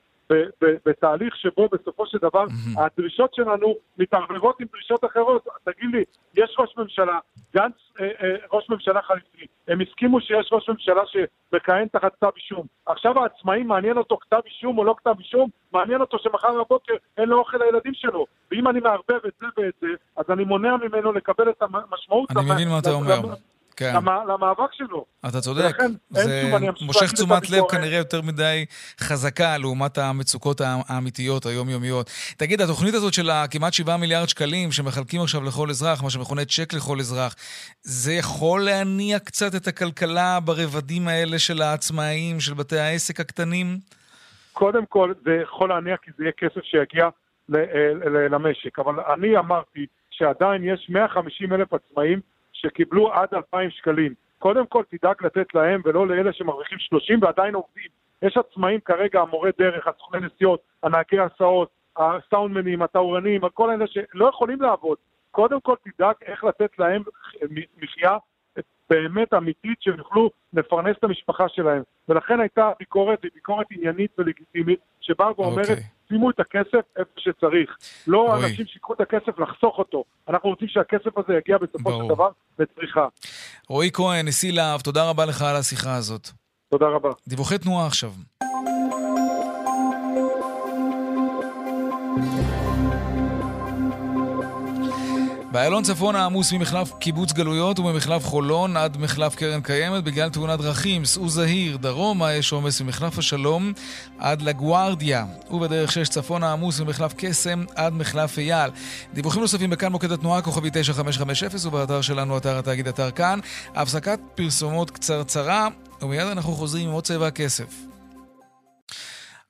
בתהליך שבו בסופו של דבר. הדרישות שלנו מתערבבות עם דרישות אחרות. תגיד לי, יש ראש ממשלה, גנץ אה, אה, ראש ממשלה חליפי, הם הסכימו שיש ראש ממשלה שמכהן תחת כתב אישום. עכשיו העצמאי מעניין אותו כתב אישום או לא כתב אישום, מעניין אותו שמחר בבוקר אין לו אוכל לילדים שלו. ואם אני מערבב את זה ואת זה, אז אני מונע ממנו לקבל את המשמעות. אני מבין מה אתה אומר. כן. למאבק שלו. אתה צודק. זה מושך תשומת לב כנראה יותר מדי חזקה לעומת המצוקות האמיתיות, היומיומיות. תגיד, התוכנית הזאת של הכמעט 7 מיליארד שקלים שמחלקים עכשיו לכל אזרח, מה שמכונה צ'ק לכל אזרח, זה יכול להניע קצת את הכלכלה ברבדים האלה של העצמאים, של בתי העסק הקטנים? קודם כל, זה יכול להניע כי זה יהיה כסף שיגיע למשק. אבל אני אמרתי שעדיין יש 150 אלף עצמאים שקיבלו עד 2,000 שקלים. קודם כל תדאג לתת להם ולא לאלה שמרוויחים 30 ועדיין עובדים. יש עצמאים כרגע, המורי דרך, הסוכני נסיעות, הנהגי הסעות, הסאונדמנים, הטהורנים, כל אלה שלא יכולים לעבוד. קודם כל תדאג איך לתת להם מחיה באמת אמיתית שהם יוכלו לפרנס את המשפחה שלהם. ולכן הייתה ביקורת, והיא ביקורת עניינית ולגיטימית, שבאה ואומרת, okay. אוקיי. שימו את הכסף איפה שצריך. לא רואי. אנשים שיקחו את הכסף לחסוך אותו. אנחנו רוצים שהכסף הזה יגיע בסופו ברור. של דבר לצריכה. רועי כהן, נשיא להב, תודה רבה לך על השיחה הזאת. תודה רבה. דיווחי תנועה עכשיו. באיילון צפון העמוס ממחלף קיבוץ גלויות וממחלף חולון עד מחלף קרן קיימת בגלל תאונת דרכים. סעו זהיר, דרומה יש עומס ממחלף השלום עד לגוארדיה. ובדרך 6 צפון העמוס ממחלף קסם עד מחלף אייל. דיווחים נוספים בכאן מוקד התנועה, כוכבי 9550 ובאתר שלנו, אתר התאגיד אתר כאן. הפסקת פרסומות קצרצרה, ומיד אנחנו חוזרים עם עוד צבע הכסף.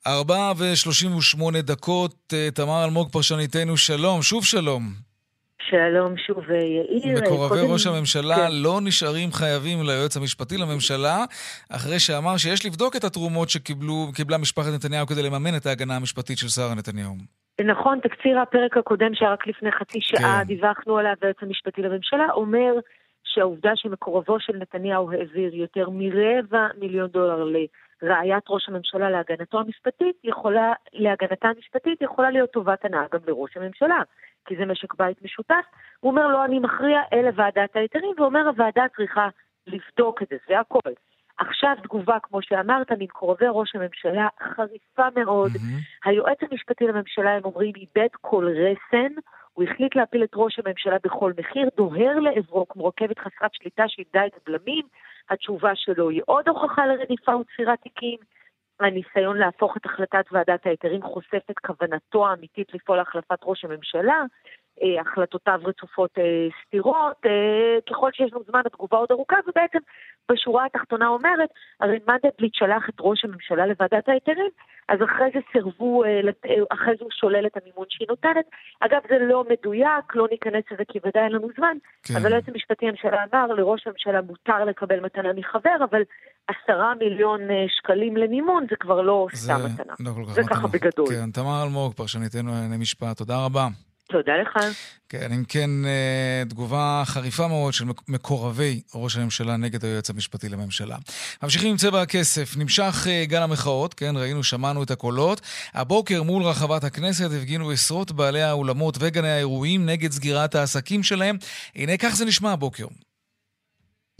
ארבע ושלושים ושמונה דקות, תמר אלמוג פרשניתנו, שלום, שוב שלום. שלום שוב, יאיר. מקורבי קודם... ראש הממשלה כן. לא נשארים חייבים ליועץ המשפטי לממשלה, אחרי שאמר שיש לבדוק את התרומות שקיבלה משפחת נתניהו כדי לממן את ההגנה המשפטית של שרה נתניהו. נכון, תקציר הפרק הקודם שרק לפני חצי שעה כן. דיווחנו עליו היועץ המשפטי לממשלה, אומר שהעובדה שמקורבו של נתניהו העביר יותר מרבע מיליון דולר לרעיית ראש הממשלה להגנתו המשפטית, יכולה, להגנתה המשפטית יכולה להיות טובת הנאה גם לראש הממשלה. כי זה משק בית משותף, הוא אומר לו, אני מכריע, אלה ועדת ההיתרים, ואומר, הוועדה צריכה לבדוק את זה, זה הכל. עכשיו תגובה, כמו שאמרת, ממקורבי ראש הממשלה, חריפה מאוד. Mm-hmm. היועץ המשפטי לממשלה, הם אומרים, איבד כל רסן, הוא החליט להפיל את ראש הממשלה בכל מחיר, דוהר לעברו כמו רכבת חסרת שליטה שאיבדה את הבלמים. התשובה שלו היא עוד הוכחה לרדיפה ותפירת תיקים. הניסיון להפוך את החלטת ועדת ההיתרים חושף את כוונתו האמיתית לפעול להחלפת ראש הממשלה, החלטותיו רצופות אה, סתירות, אה, ככל שיש לנו זמן התגובה עוד ארוכה, ובעצם בשורה התחתונה אומרת, הרי מנדלבליט שלח את ראש הממשלה לוועדת ההיתרים, אז אחרי זה סירבו, אחרי זה הוא שולל את המימון שהיא נותנת. אגב, זה לא מדויק, לא ניכנס לזה כי ודאי אין לנו זמן, כן. אבל היועץ המשפטי לממשלה אמר, לראש הממשלה מותר לקבל מתנה מחבר, אבל עשרה מיליון שקלים למימון זה כבר לא זה סתם מתנה. לא זה מתנה. ככה בגדול. כן, תמר אלמוג, פרשניתנו לענייני משפט, תודה רבה. תודה לך. כן, אם כן, אה, תגובה חריפה מאוד של מקורבי ראש הממשלה נגד היועץ המשפטי לממשלה. ממשיכים עם צבע הכסף. נמשך אה, גל המחאות, כן, ראינו, שמענו את הקולות. הבוקר מול רחבת הכנסת הפגינו עשרות בעלי האולמות וגני האירועים נגד סגירת העסקים שלהם. הנה כך זה נשמע הבוקר.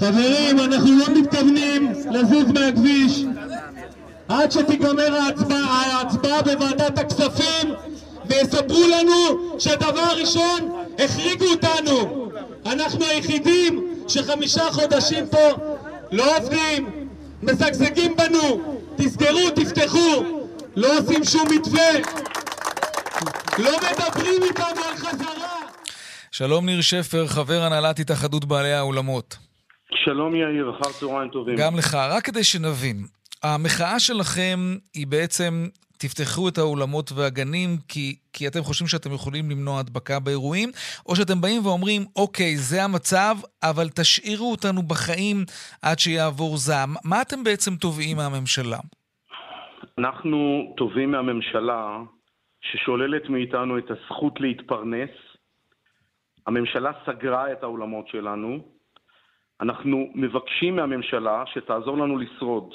חברים, אנחנו לא מתכוונים לזוז מהכביש עד שתיגמר ההצבעה, ההצבעה בוועדת הכספים ויספרו לנו שדבר ראשון החריגו אותנו. אנחנו היחידים שחמישה חודשים פה לא עובדים, מזגזגים בנו, תסגרו, תפתחו, לא עושים שום מתווה, לא מדברים איתנו על חזרה. שלום ניר שפר, חבר הנהלת התאחדות בעלי האולמות. שלום יאיר, אחר צהריים טובים. גם לך, רק כדי שנבין, המחאה שלכם היא בעצם תפתחו את האולמות והגנים כי, כי אתם חושבים שאתם יכולים למנוע הדבקה באירועים, או שאתם באים ואומרים, אוקיי, זה המצב, אבל תשאירו אותנו בחיים עד שיעבור זעם. מה אתם בעצם תובעים מהממשלה? אנחנו תובעים מהממשלה ששוללת מאיתנו את הזכות להתפרנס. הממשלה סגרה את האולמות שלנו. אנחנו מבקשים מהממשלה שתעזור לנו לשרוד.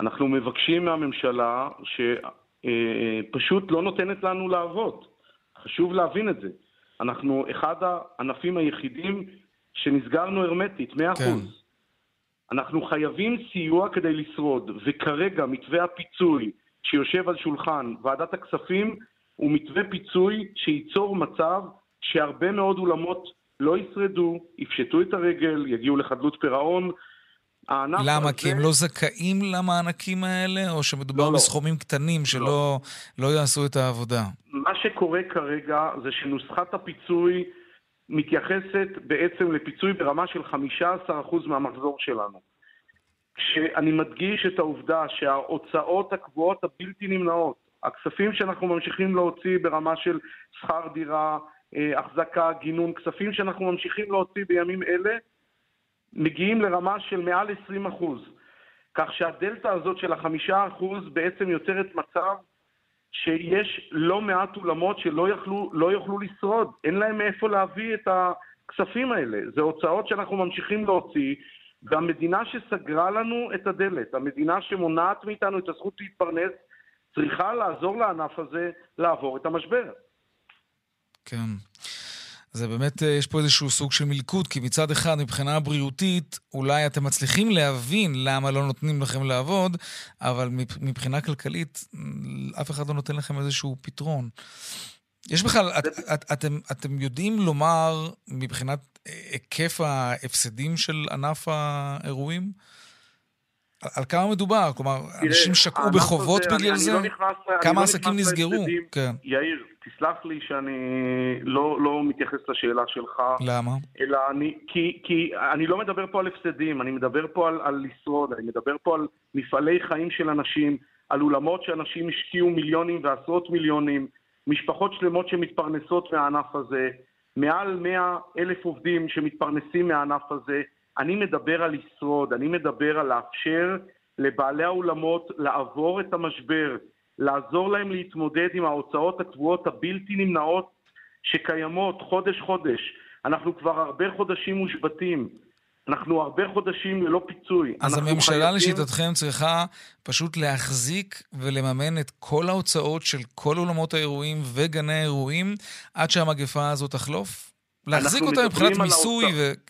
אנחנו מבקשים מהממשלה שפשוט לא נותנת לנו לעבוד. חשוב להבין את זה. אנחנו אחד הענפים היחידים שנסגרנו הרמטית, 100%. כן. אנחנו חייבים סיוע כדי לשרוד, וכרגע מתווה הפיצוי שיושב על שולחן ועדת הכספים הוא מתווה פיצוי שייצור מצב שהרבה מאוד אולמות לא ישרדו, יפשטו את הרגל, יגיעו לחדלות פירעון, למה? הזה... כי הם לא זכאים למענקים האלה, או שמדובר לא, לא. בסכומים לא. קטנים שלא לא. לא יעשו את העבודה? מה שקורה כרגע זה שנוסחת הפיצוי מתייחסת בעצם לפיצוי ברמה של 15% מהמחזור שלנו. כשאני מדגיש את העובדה שההוצאות הקבועות הבלתי נמנעות, הכספים שאנחנו ממשיכים להוציא ברמה של שכר דירה, אה, החזקה, גינון, כספים שאנחנו ממשיכים להוציא בימים אלה, מגיעים לרמה של מעל 20 אחוז. כך שהדלתא הזאת של החמישה אחוז בעצם יוצרת מצב שיש לא מעט אולמות שלא יכלו, לא יוכלו לשרוד, אין להם מאיפה להביא את הכספים האלה. זה הוצאות שאנחנו ממשיכים להוציא, והמדינה שסגרה לנו את הדלת, המדינה שמונעת מאיתנו את הזכות להתפרנס, צריכה לעזור לענף הזה לעבור את המשבר. כן. זה באמת, אה, יש פה איזשהו סוג של מלכוד, כי מצד אחד, מבחינה בריאותית, אולי אתם מצליחים להבין למה לא נותנים לכם לעבוד, אבל מבחינה כלכלית, אף אחד לא נותן לכם איזשהו פתרון. יש בכלל, את, את, אתם, אתם יודעים לומר מבחינת אה, היקף ההפסדים של ענף האירועים? על, על כמה מדובר? כלומר, אנשים שקעו בחובות הזה, בגלל אני, זה? אני לא נכנס, כמה לא עסקים לא נסגרו? כן. יאיר, תסלח לי שאני לא, לא מתייחס לשאלה שלך. למה? אלא אני, כי, כי אני לא מדבר פה על הפסדים, אני מדבר פה על, על לשרוד, אני מדבר פה על מפעלי חיים של אנשים. על אולמות שאנשים השקיעו מיליונים ועשרות מיליונים, משפחות שלמות שמתפרנסות מהענף הזה, מעל 100 אלף עובדים שמתפרנסים מהענף הזה. אני מדבר על לשרוד, אני מדבר על לאפשר לבעלי האולמות לעבור את המשבר, לעזור להם להתמודד עם ההוצאות הקבועות הבלתי נמנעות שקיימות חודש-חודש. אנחנו כבר הרבה חודשים מושבתים. אנחנו הרבה חודשים ללא פיצוי. אז הממשלה חייבים... לשיטתכם צריכה פשוט להחזיק ולממן את כל ההוצאות של כל אולמות האירועים וגני האירועים עד שהמגפה הזאת תחלוף? להחזיק אותה מבחינת מיסוי.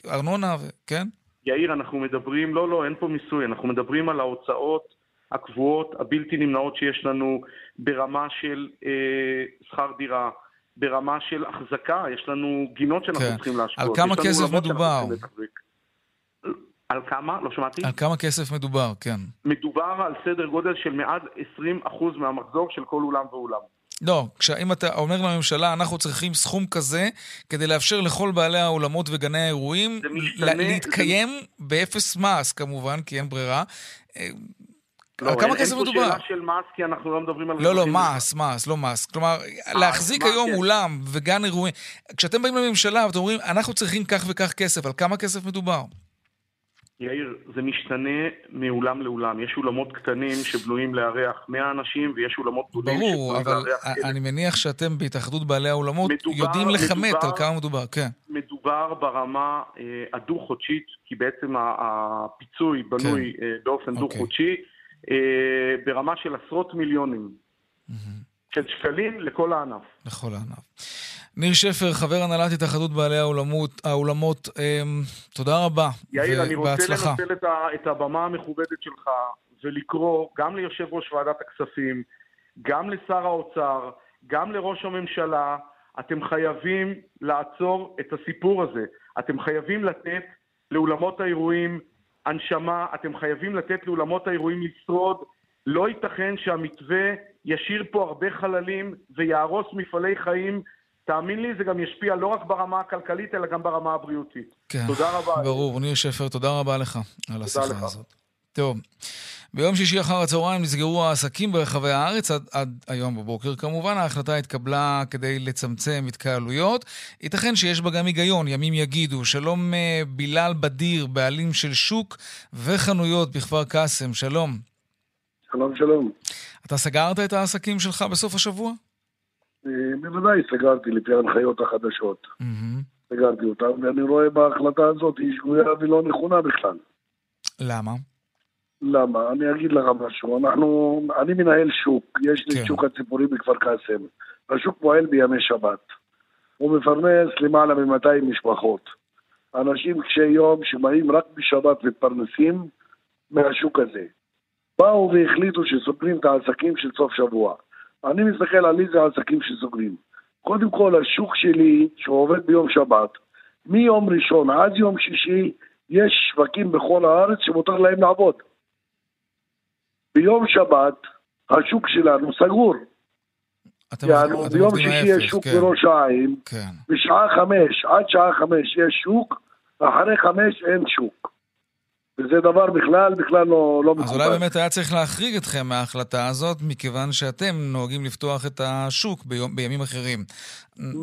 וארנונה, ו... כן? יאיר, אנחנו מדברים, לא, לא, אין פה מיסוי, אנחנו מדברים על ההוצאות הקבועות, הבלתי נמנעות שיש לנו ברמה של אה, שכר דירה, ברמה של החזקה, יש לנו גינות שאנחנו כן. צריכים להשקות. על כמה כסף מדובר? על כמה? לא שמעתי. על כמה כסף מדובר, כן. מדובר על סדר גודל של מעל 20% מהמחזור של כל אולם ואולם. לא, אם אתה אומר לממשלה, אנחנו צריכים סכום כזה כדי לאפשר לכל בעלי האולמות וגני האירועים משתנה, להתקיים זה... באפס מס, כמובן, כי אין ברירה. אה, לא, על כמה כסף מדובר? אין פה שאלה של מס, כי אנחנו לא מדברים על... לא, לא, מס, מס, לא מס. כלומר, אה, להחזיק היום כן. אולם וגן אירועים... כשאתם באים לממשלה ואתם אומרים, אנחנו צריכים כך וכך כסף, על כמה כסף מדובר? יאיר, זה משתנה מאולם לאולם. יש אולמות קטנים שבנויים לארח 100 אנשים, ויש אולמות גדולים שבנויים לארח... ברור, אבל אני מניח שאתם בהתאחדות בעלי האולמות מדובר, יודעים לכמת מדובר, על כמה מדובר, כן. מדובר ברמה אה, הדו-חודשית, כי בעצם הפיצוי בנוי כן. אה, באופן אוקיי. דו-חודשי, אה, ברמה של עשרות מיליונים mm-hmm. של שקלים לכל הענף. לכל הענף. ניר שפר, חבר הנהלת התאחדות בעלי האולמות, האולמות אמ, תודה רבה יאיר, אני רוצה לנצל את, ה, את הבמה המכובדת שלך ולקרוא גם ליושב ראש ועדת הכספים, גם לשר האוצר, גם לראש הממשלה, אתם חייבים לעצור את הסיפור הזה. אתם חייבים לתת לאולמות האירועים הנשמה, אתם חייבים לתת לאולמות האירועים לשרוד. לא ייתכן שהמתווה ישאיר פה הרבה חללים ויהרוס מפעלי חיים תאמין לי, זה גם ישפיע לא רק ברמה הכלכלית, אלא גם ברמה הבריאותית. כן, תודה רבה. ברור. ניר שפר, תודה רבה לך על השיחה לך. הזאת. טוב. ביום שישי אחר הצהריים נסגרו העסקים ברחבי הארץ, עד, עד היום בבוקר כמובן. ההחלטה התקבלה כדי לצמצם התקהלויות. ייתכן שיש בה גם היגיון, ימים יגידו. שלום אה, בילאל בדיר, בעלים של שוק וחנויות בכפר קאסם, שלום. שלום, שלום. אתה סגרת את העסקים שלך בסוף השבוע? אה, בוודאי סגרתי לפי ההנחיות החדשות. סגרתי אותם, ואני רואה בהחלטה הזאת היא שגויה ולא נכונה בכלל. למה? למה? אני אגיד לך משהו. אנחנו, אני מנהל שוק, יש לי כן. שוק הציפורי בכפר קאסם. השוק פועל בימי שבת. הוא מפרנס למעלה מ-200 משפחות. אנשים קשי יום שבאים רק בשבת ומתפרנסים מהשוק הזה. באו והחליטו שסוגרים את העסקים של סוף שבוע. אני מסתכל על איזה עסקים שסוגרים. קודם כל, השוק שלי, שהוא עובד ביום שבת, מיום ראשון עד יום שישי, יש שווקים בכל הארץ שמותר להם לעבוד. ביום שבת, השוק שלנו סגור. יענו, אתם ביום שישי יש שוק כן. בראש העין, כן. בשעה חמש, עד שעה חמש יש שוק, אחרי חמש אין שוק. וזה דבר בכלל, בכלל לא, לא מקובל. אז אולי באמת היה צריך להחריג אתכם מההחלטה הזאת, מכיוון שאתם נוהגים לפתוח את השוק ביום, בימים אחרים.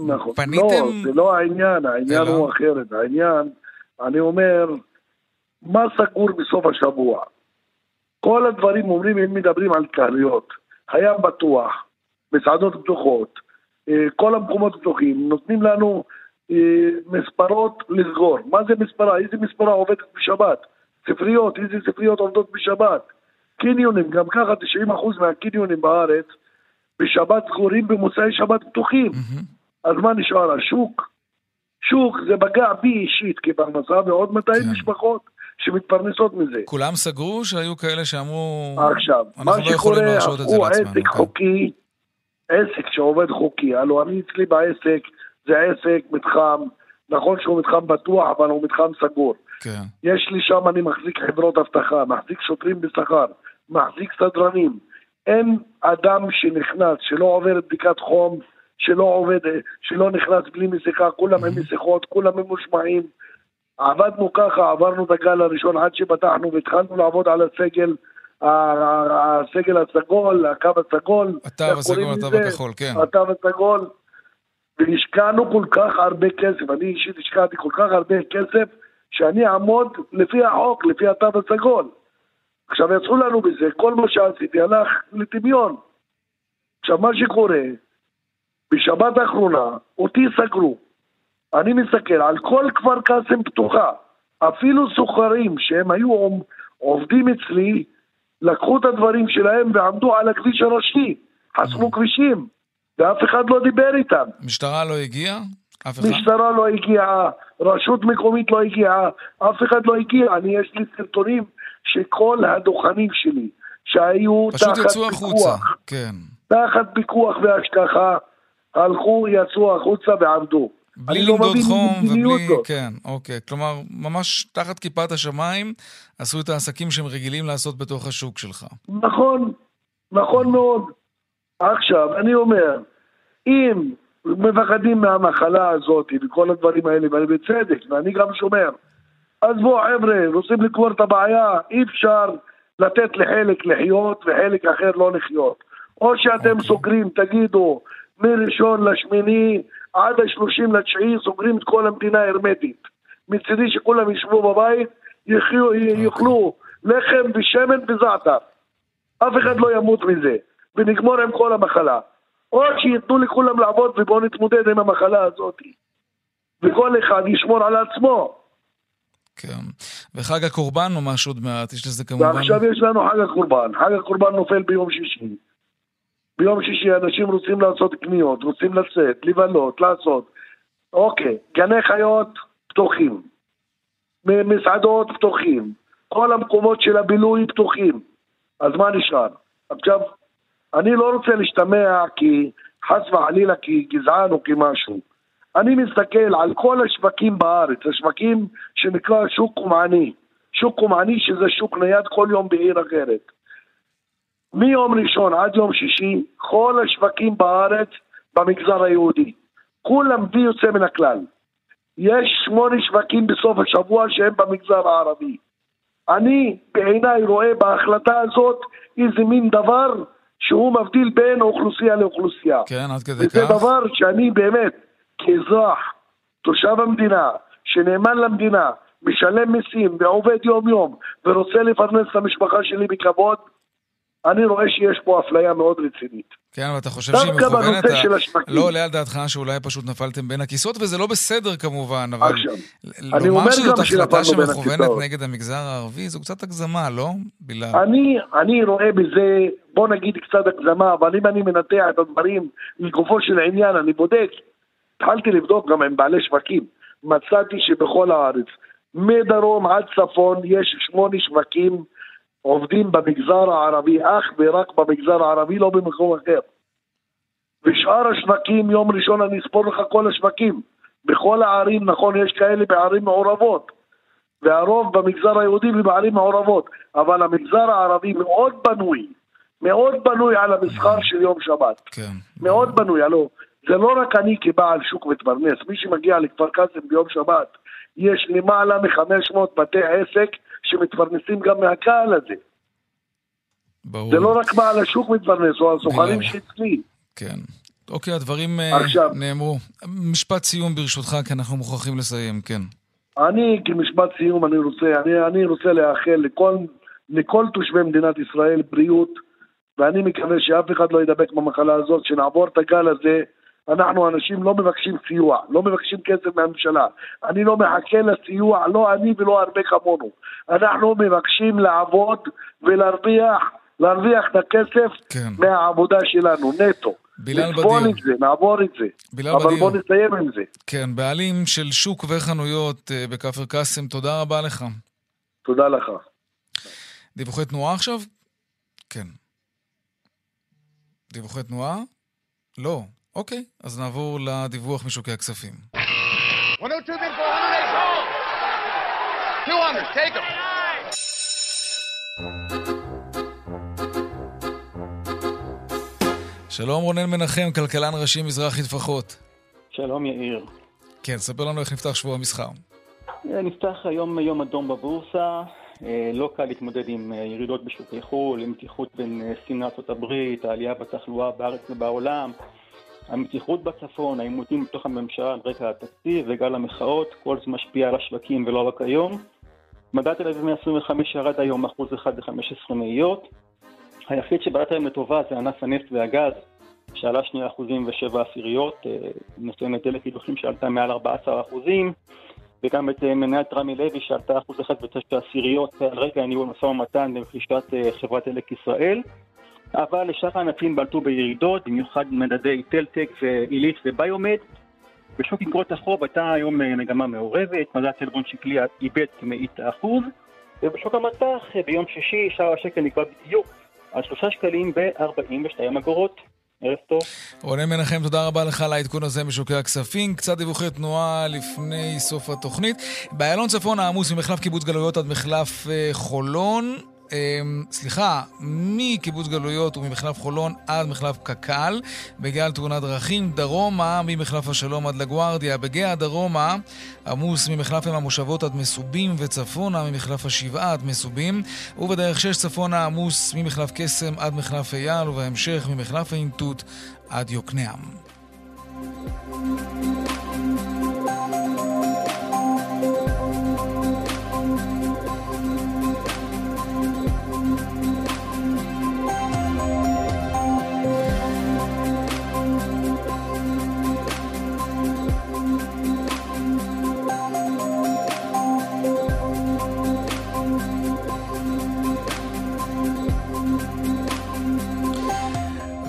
נכון. פניתם... לא, זה לא העניין, העניין. הוא אחרת. העניין, אני אומר, מה סגור בסוף השבוע? כל הדברים אומרים, הם מדברים על קהליות. הים בטוח, מסעדות פתוחות, אה, כל המקומות פתוחים, נותנים לנו אה, מספרות לסגור. מה זה מספרה? איזה מספרה עובדת בשבת? ספריות, איזה ספריות עובדות בשבת? קניונים, גם ככה 90% מהקניונים בארץ בשבת סגורים, במוצאי שבת פתוחים. Mm-hmm. אז מה נשאר? השוק? שוק זה פגע בי אישית כפרנסה ועוד 200 כן. משפחות שמתפרנסות מזה. כולם סגרו שהיו כאלה שאמרו... עכשיו, מה לא שקורה, הפכו עסק כן. חוקי, עסק שעובד חוקי. הלו אני אצלי בעסק, זה עסק, מתחם, נכון שהוא מתחם בטוח, אבל הוא מתחם סגור. כן. יש לי שם, אני מחזיק חברות אבטחה, מחזיק שוטרים בשכר, מחזיק סדרנים. אין אדם שנכנס, שלא עובר בדיקת חום, שלא עובד, שלא נכנס בלי מסכה, כולם עם מסכות, כולם ממושמעים. עבדנו ככה, עברנו את הגל הראשון עד שפתחנו והתחלנו לעבוד על הסגל. הסגל הסגול, הקו הסגול. התו הסגול, התו הכחול, כן. התו הסגול. והשקענו כל כך הרבה כסף, אני אישית השקעתי כל כך הרבה כסף, שאני אעמוד לפי החוק, לפי התו הסגול. עכשיו יצאו לנו בזה, כל מה שעשיתי הלך לטמיון. עכשיו מה שקורה, בשבת האחרונה, אותי סגרו. אני מסתכל על כל כפר קאסם פתוחה. אפילו סוחרים שהם היו עובדים אצלי, לקחו את הדברים שלהם ועמדו על הכביש הראשי, חסמו כבישים, ואף אחד לא דיבר איתם. משטרה לא הגיעה? משטרה לא הגיעה, רשות מקומית לא הגיעה, אף אחד לא הגיע. אני, יש לי סרטונים שכל הדוכנים שלי, שהיו תחת פיקוח, החוצה, כן. תחת פיקוח והשגחה, הלכו, יצאו החוצה ועבדו. בלי לא למדוד חום ובלי... זאת. כן, אוקיי. כלומר, ממש תחת כיפת השמיים עשו את העסקים שהם רגילים לעשות בתוך השוק שלך. נכון, נכון מאוד. עכשיו, אני אומר, אם מפחדים מהמחלה הזאת וכל הדברים האלה, ואני בצדק, ואני גם שומר, אז בואו חבר'ה, רוצים לקבור את הבעיה, אי אפשר לתת לחלק לחיות וחלק אחר לא לחיות. או שאתם okay. אוקיי. סוגרים, תגידו, מראשון לשמיני עד השלושים לתשיעי סוגרים את כל המדינה הרמטית. מצידי שכולם ישבו בבית, יחיו, okay. יאכלו לחם ושמן וזעתר. אף אחד לא ימות מזה, ונגמור עם כל המחלה. או שייתנו לכולם לעבוד ובואו נתמודד עם המחלה הזאת. וכל אחד ישמור על עצמו. כן. וחג הקורבן ממש עוד מעט, יש לזה כמובן... ועכשיו יש לנו חג הקורבן. חג הקורבן נופל ביום שישי. ביום שישי אנשים רוצים לעשות קניות, רוצים לצאת, לבלות, לעשות. אוקיי, גני חיות פתוחים, מסעדות פתוחים, כל המקומות של הבילוי פתוחים. אז מה נשאר? עכשיו, אני לא רוצה להשתמע כי חס וחלילה כגזען או כמשהו. אני מסתכל על כל השווקים בארץ, השווקים שנקרא שוק קומעני. שוק קומעני שזה שוק נייד כל יום בעיר אחרת. מיום ראשון עד יום שישי, כל השווקים בארץ במגזר היהודי. כולם בלי יוצא מן הכלל. יש שמונה שווקים בסוף השבוע שהם במגזר הערבי. אני בעיניי רואה בהחלטה הזאת איזה מין דבר שהוא מבדיל בין אוכלוסייה לאוכלוסייה. כן, עד כדי וזה כך. וזה דבר שאני באמת, כאזרח, תושב המדינה, שנאמן למדינה, משלם מיסים ועובד יום-יום ורוצה לפרנס את המשפחה שלי בכבוד, אני רואה שיש פה אפליה מאוד רצינית. כן, ואתה חושב שהיא מכוונת, לא עולה על דעתך שאולי פשוט נפלתם בין הכיסאות, וזה לא בסדר כמובן, אבל עכשיו, אומר שזאת החלטה שמכוונת נגד המגזר הערבי, זו קצת הגזמה, לא? בלעד. אני, אני רואה בזה, בוא נגיד קצת הגזמה, אבל אם אני מנתח את הדברים לגופו של עניין, אני בודק. התחלתי לבדוק גם עם בעלי שווקים. מצאתי שבכל הארץ, מדרום עד צפון, יש שמונה שווקים עובדים במגזר הערבי, אך ורק במגזר הערבי, לא במקום אחר. ושאר השווקים, יום ראשון אני אספור לך כל השווקים. בכל הערים, נכון, יש כאלה בערים מעורבות, והרוב במגזר היהודי ובערים מעורבות, אבל המגזר הערבי מאוד בנוי, מאוד בנוי על המסחר של יום שבת. כן. מאוד בנוי, הלו, זה לא רק אני כבעל שוק מתפרנס, מי שמגיע לכפר קאסם ביום שבת, יש למעלה מ-500 בתי עסק שמתפרנסים גם מהקהל הזה. ברור. זה לא רק בעל השוק מתפרנס, או הסוחרים שאצלי. כן. אוקיי, הדברים אה, עכשיו, נאמרו. משפט סיום ברשותך, כי אנחנו מוכרחים לסיים, כן. אני, כמשפט סיום, אני רוצה, אני, אני רוצה לאחל לכל, לכל תושבי מדינת ישראל בריאות, ואני מקווה שאף אחד לא ידבק במחלה הזאת, שנעבור את הגל הזה אנחנו אנשים לא מבקשים סיוע, לא מבקשים כסף מהממשלה. אני לא מחכה לסיוע, לא אני ולא הרבה כמונו. אנחנו מבקשים לעבוד ולהרוויח, להרוויח את הכסף כן. מהעבודה שלנו, נטו. בילאל בדיר. את זה, נעבור את זה. בילאל אבל בדיר. בוא נסיים עם זה. כן, בעלים של שוק וחנויות אה, בכפר קאסם, תודה רבה לך. תודה לך. דיווחי תנועה עכשיו? כן. דיווחי תנועה? לא. אוקיי, אז נעבור לדיווח משוקי הכספים. שלום רונן מנחם, כלכלן ראשי מזרחי טפחות. שלום יאיר. כן, ספר לנו איך נפתח שבוע המסחר. נפתח היום יום אדום בבורסה, לא קל להתמודד עם ירידות בשוקי חו"ל, עם מתיחות בין סין לארה"ב, העלייה בתחלואה בארץ ובעולם, המתיחות בצפון, העימותים בתוך הממשלה על רקע התקציב וגל המחאות, כל זה משפיע על השווקים ולא רק היום. מדד תל אביב 125 ירד היום אחוז אחד ב-15 מאיות. היחיד שבעט היום לטובה זה ענף הנפט והגז, שעלה 2 אחוזים ו-7 עשיריות, מסוימת דלק קידוחים שעלתה מעל 14 אחוזים, וגם את מניית רמי לוי שעלתה אחוז אחד ותשע עשיריות על רקע ניהול משא ומתן לרכישת חברת דלק ישראל. אבל לשאר הענפים בלטו בירידות, במיוחד מדדי טלטק ועילית וביומד. בשוק אגרות החוב הייתה היום מגמה מעורבת, מדד טלבון שקלי איבד כמאית האחוז, ובשוק המטח ביום שישי שער השקל נקבע בדיוק על שלושה שקלים ב-42 אגורות. ערב טוב. רונן מנחם, תודה רבה לך על העדכון הזה משוקי הכספים. קצת דיווחי תנועה לפני סוף התוכנית. באיילון צפון העמוס ממחלף קיבוץ גלויות עד מחלף חולון. אמ, סליחה, מקיבוץ גלויות וממחלף חולון עד מחלף קק"ל, בגלל תאונת דרכים, דרומה ממחלף השלום עד לגוארדיה, בגאה דרומה עמוס ממחלף עם המושבות עד מסובים וצפונה ממחלף השבעה עד מסובים, ובדרך שש צפונה עמוס ממחלף קסם עד מחלף אייל, ובהמשך ממחלף האינטוט עד יוקנעם.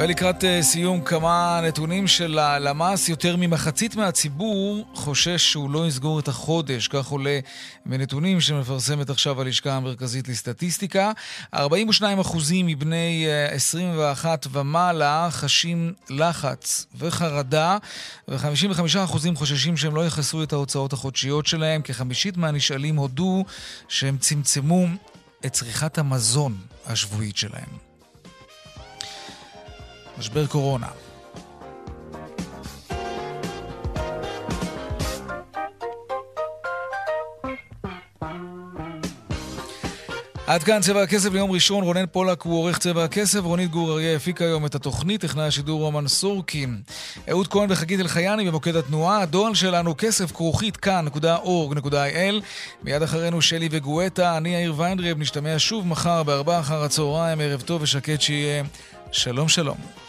ולקראת אה, סיום כמה נתונים של הלמ"ס, יותר ממחצית מהציבור חושש שהוא לא יסגור את החודש, כך עולה מנתונים שמפרסמת עכשיו הלשכה המרכזית לסטטיסטיקה. 42% מבני 21 אה, ומעלה חשים לחץ וחרדה, ו-55% חוששים שהם לא יכסו את ההוצאות החודשיות שלהם. כחמישית מהנשאלים הודו שהם צמצמו את צריכת המזון השבועית שלהם. משבר קורונה. עד כאן צבע הכסף ליום ראשון, רונן פולק הוא עורך צבע הכסף, רונית גור אריה הפיק היום את התוכנית, טכנאי השידור רומן סורקין. אהוד כהן וחגית אלחייני במוקד התנועה, הדואל שלנו כסף כרוכית כאן.org.il מיד אחרינו שלי וגואטה, אני יאיר ויינדרב, נשתמע שוב מחר בארבעה אחר הצהריים, ערב טוב ושקט שיהיה. שלום שלום.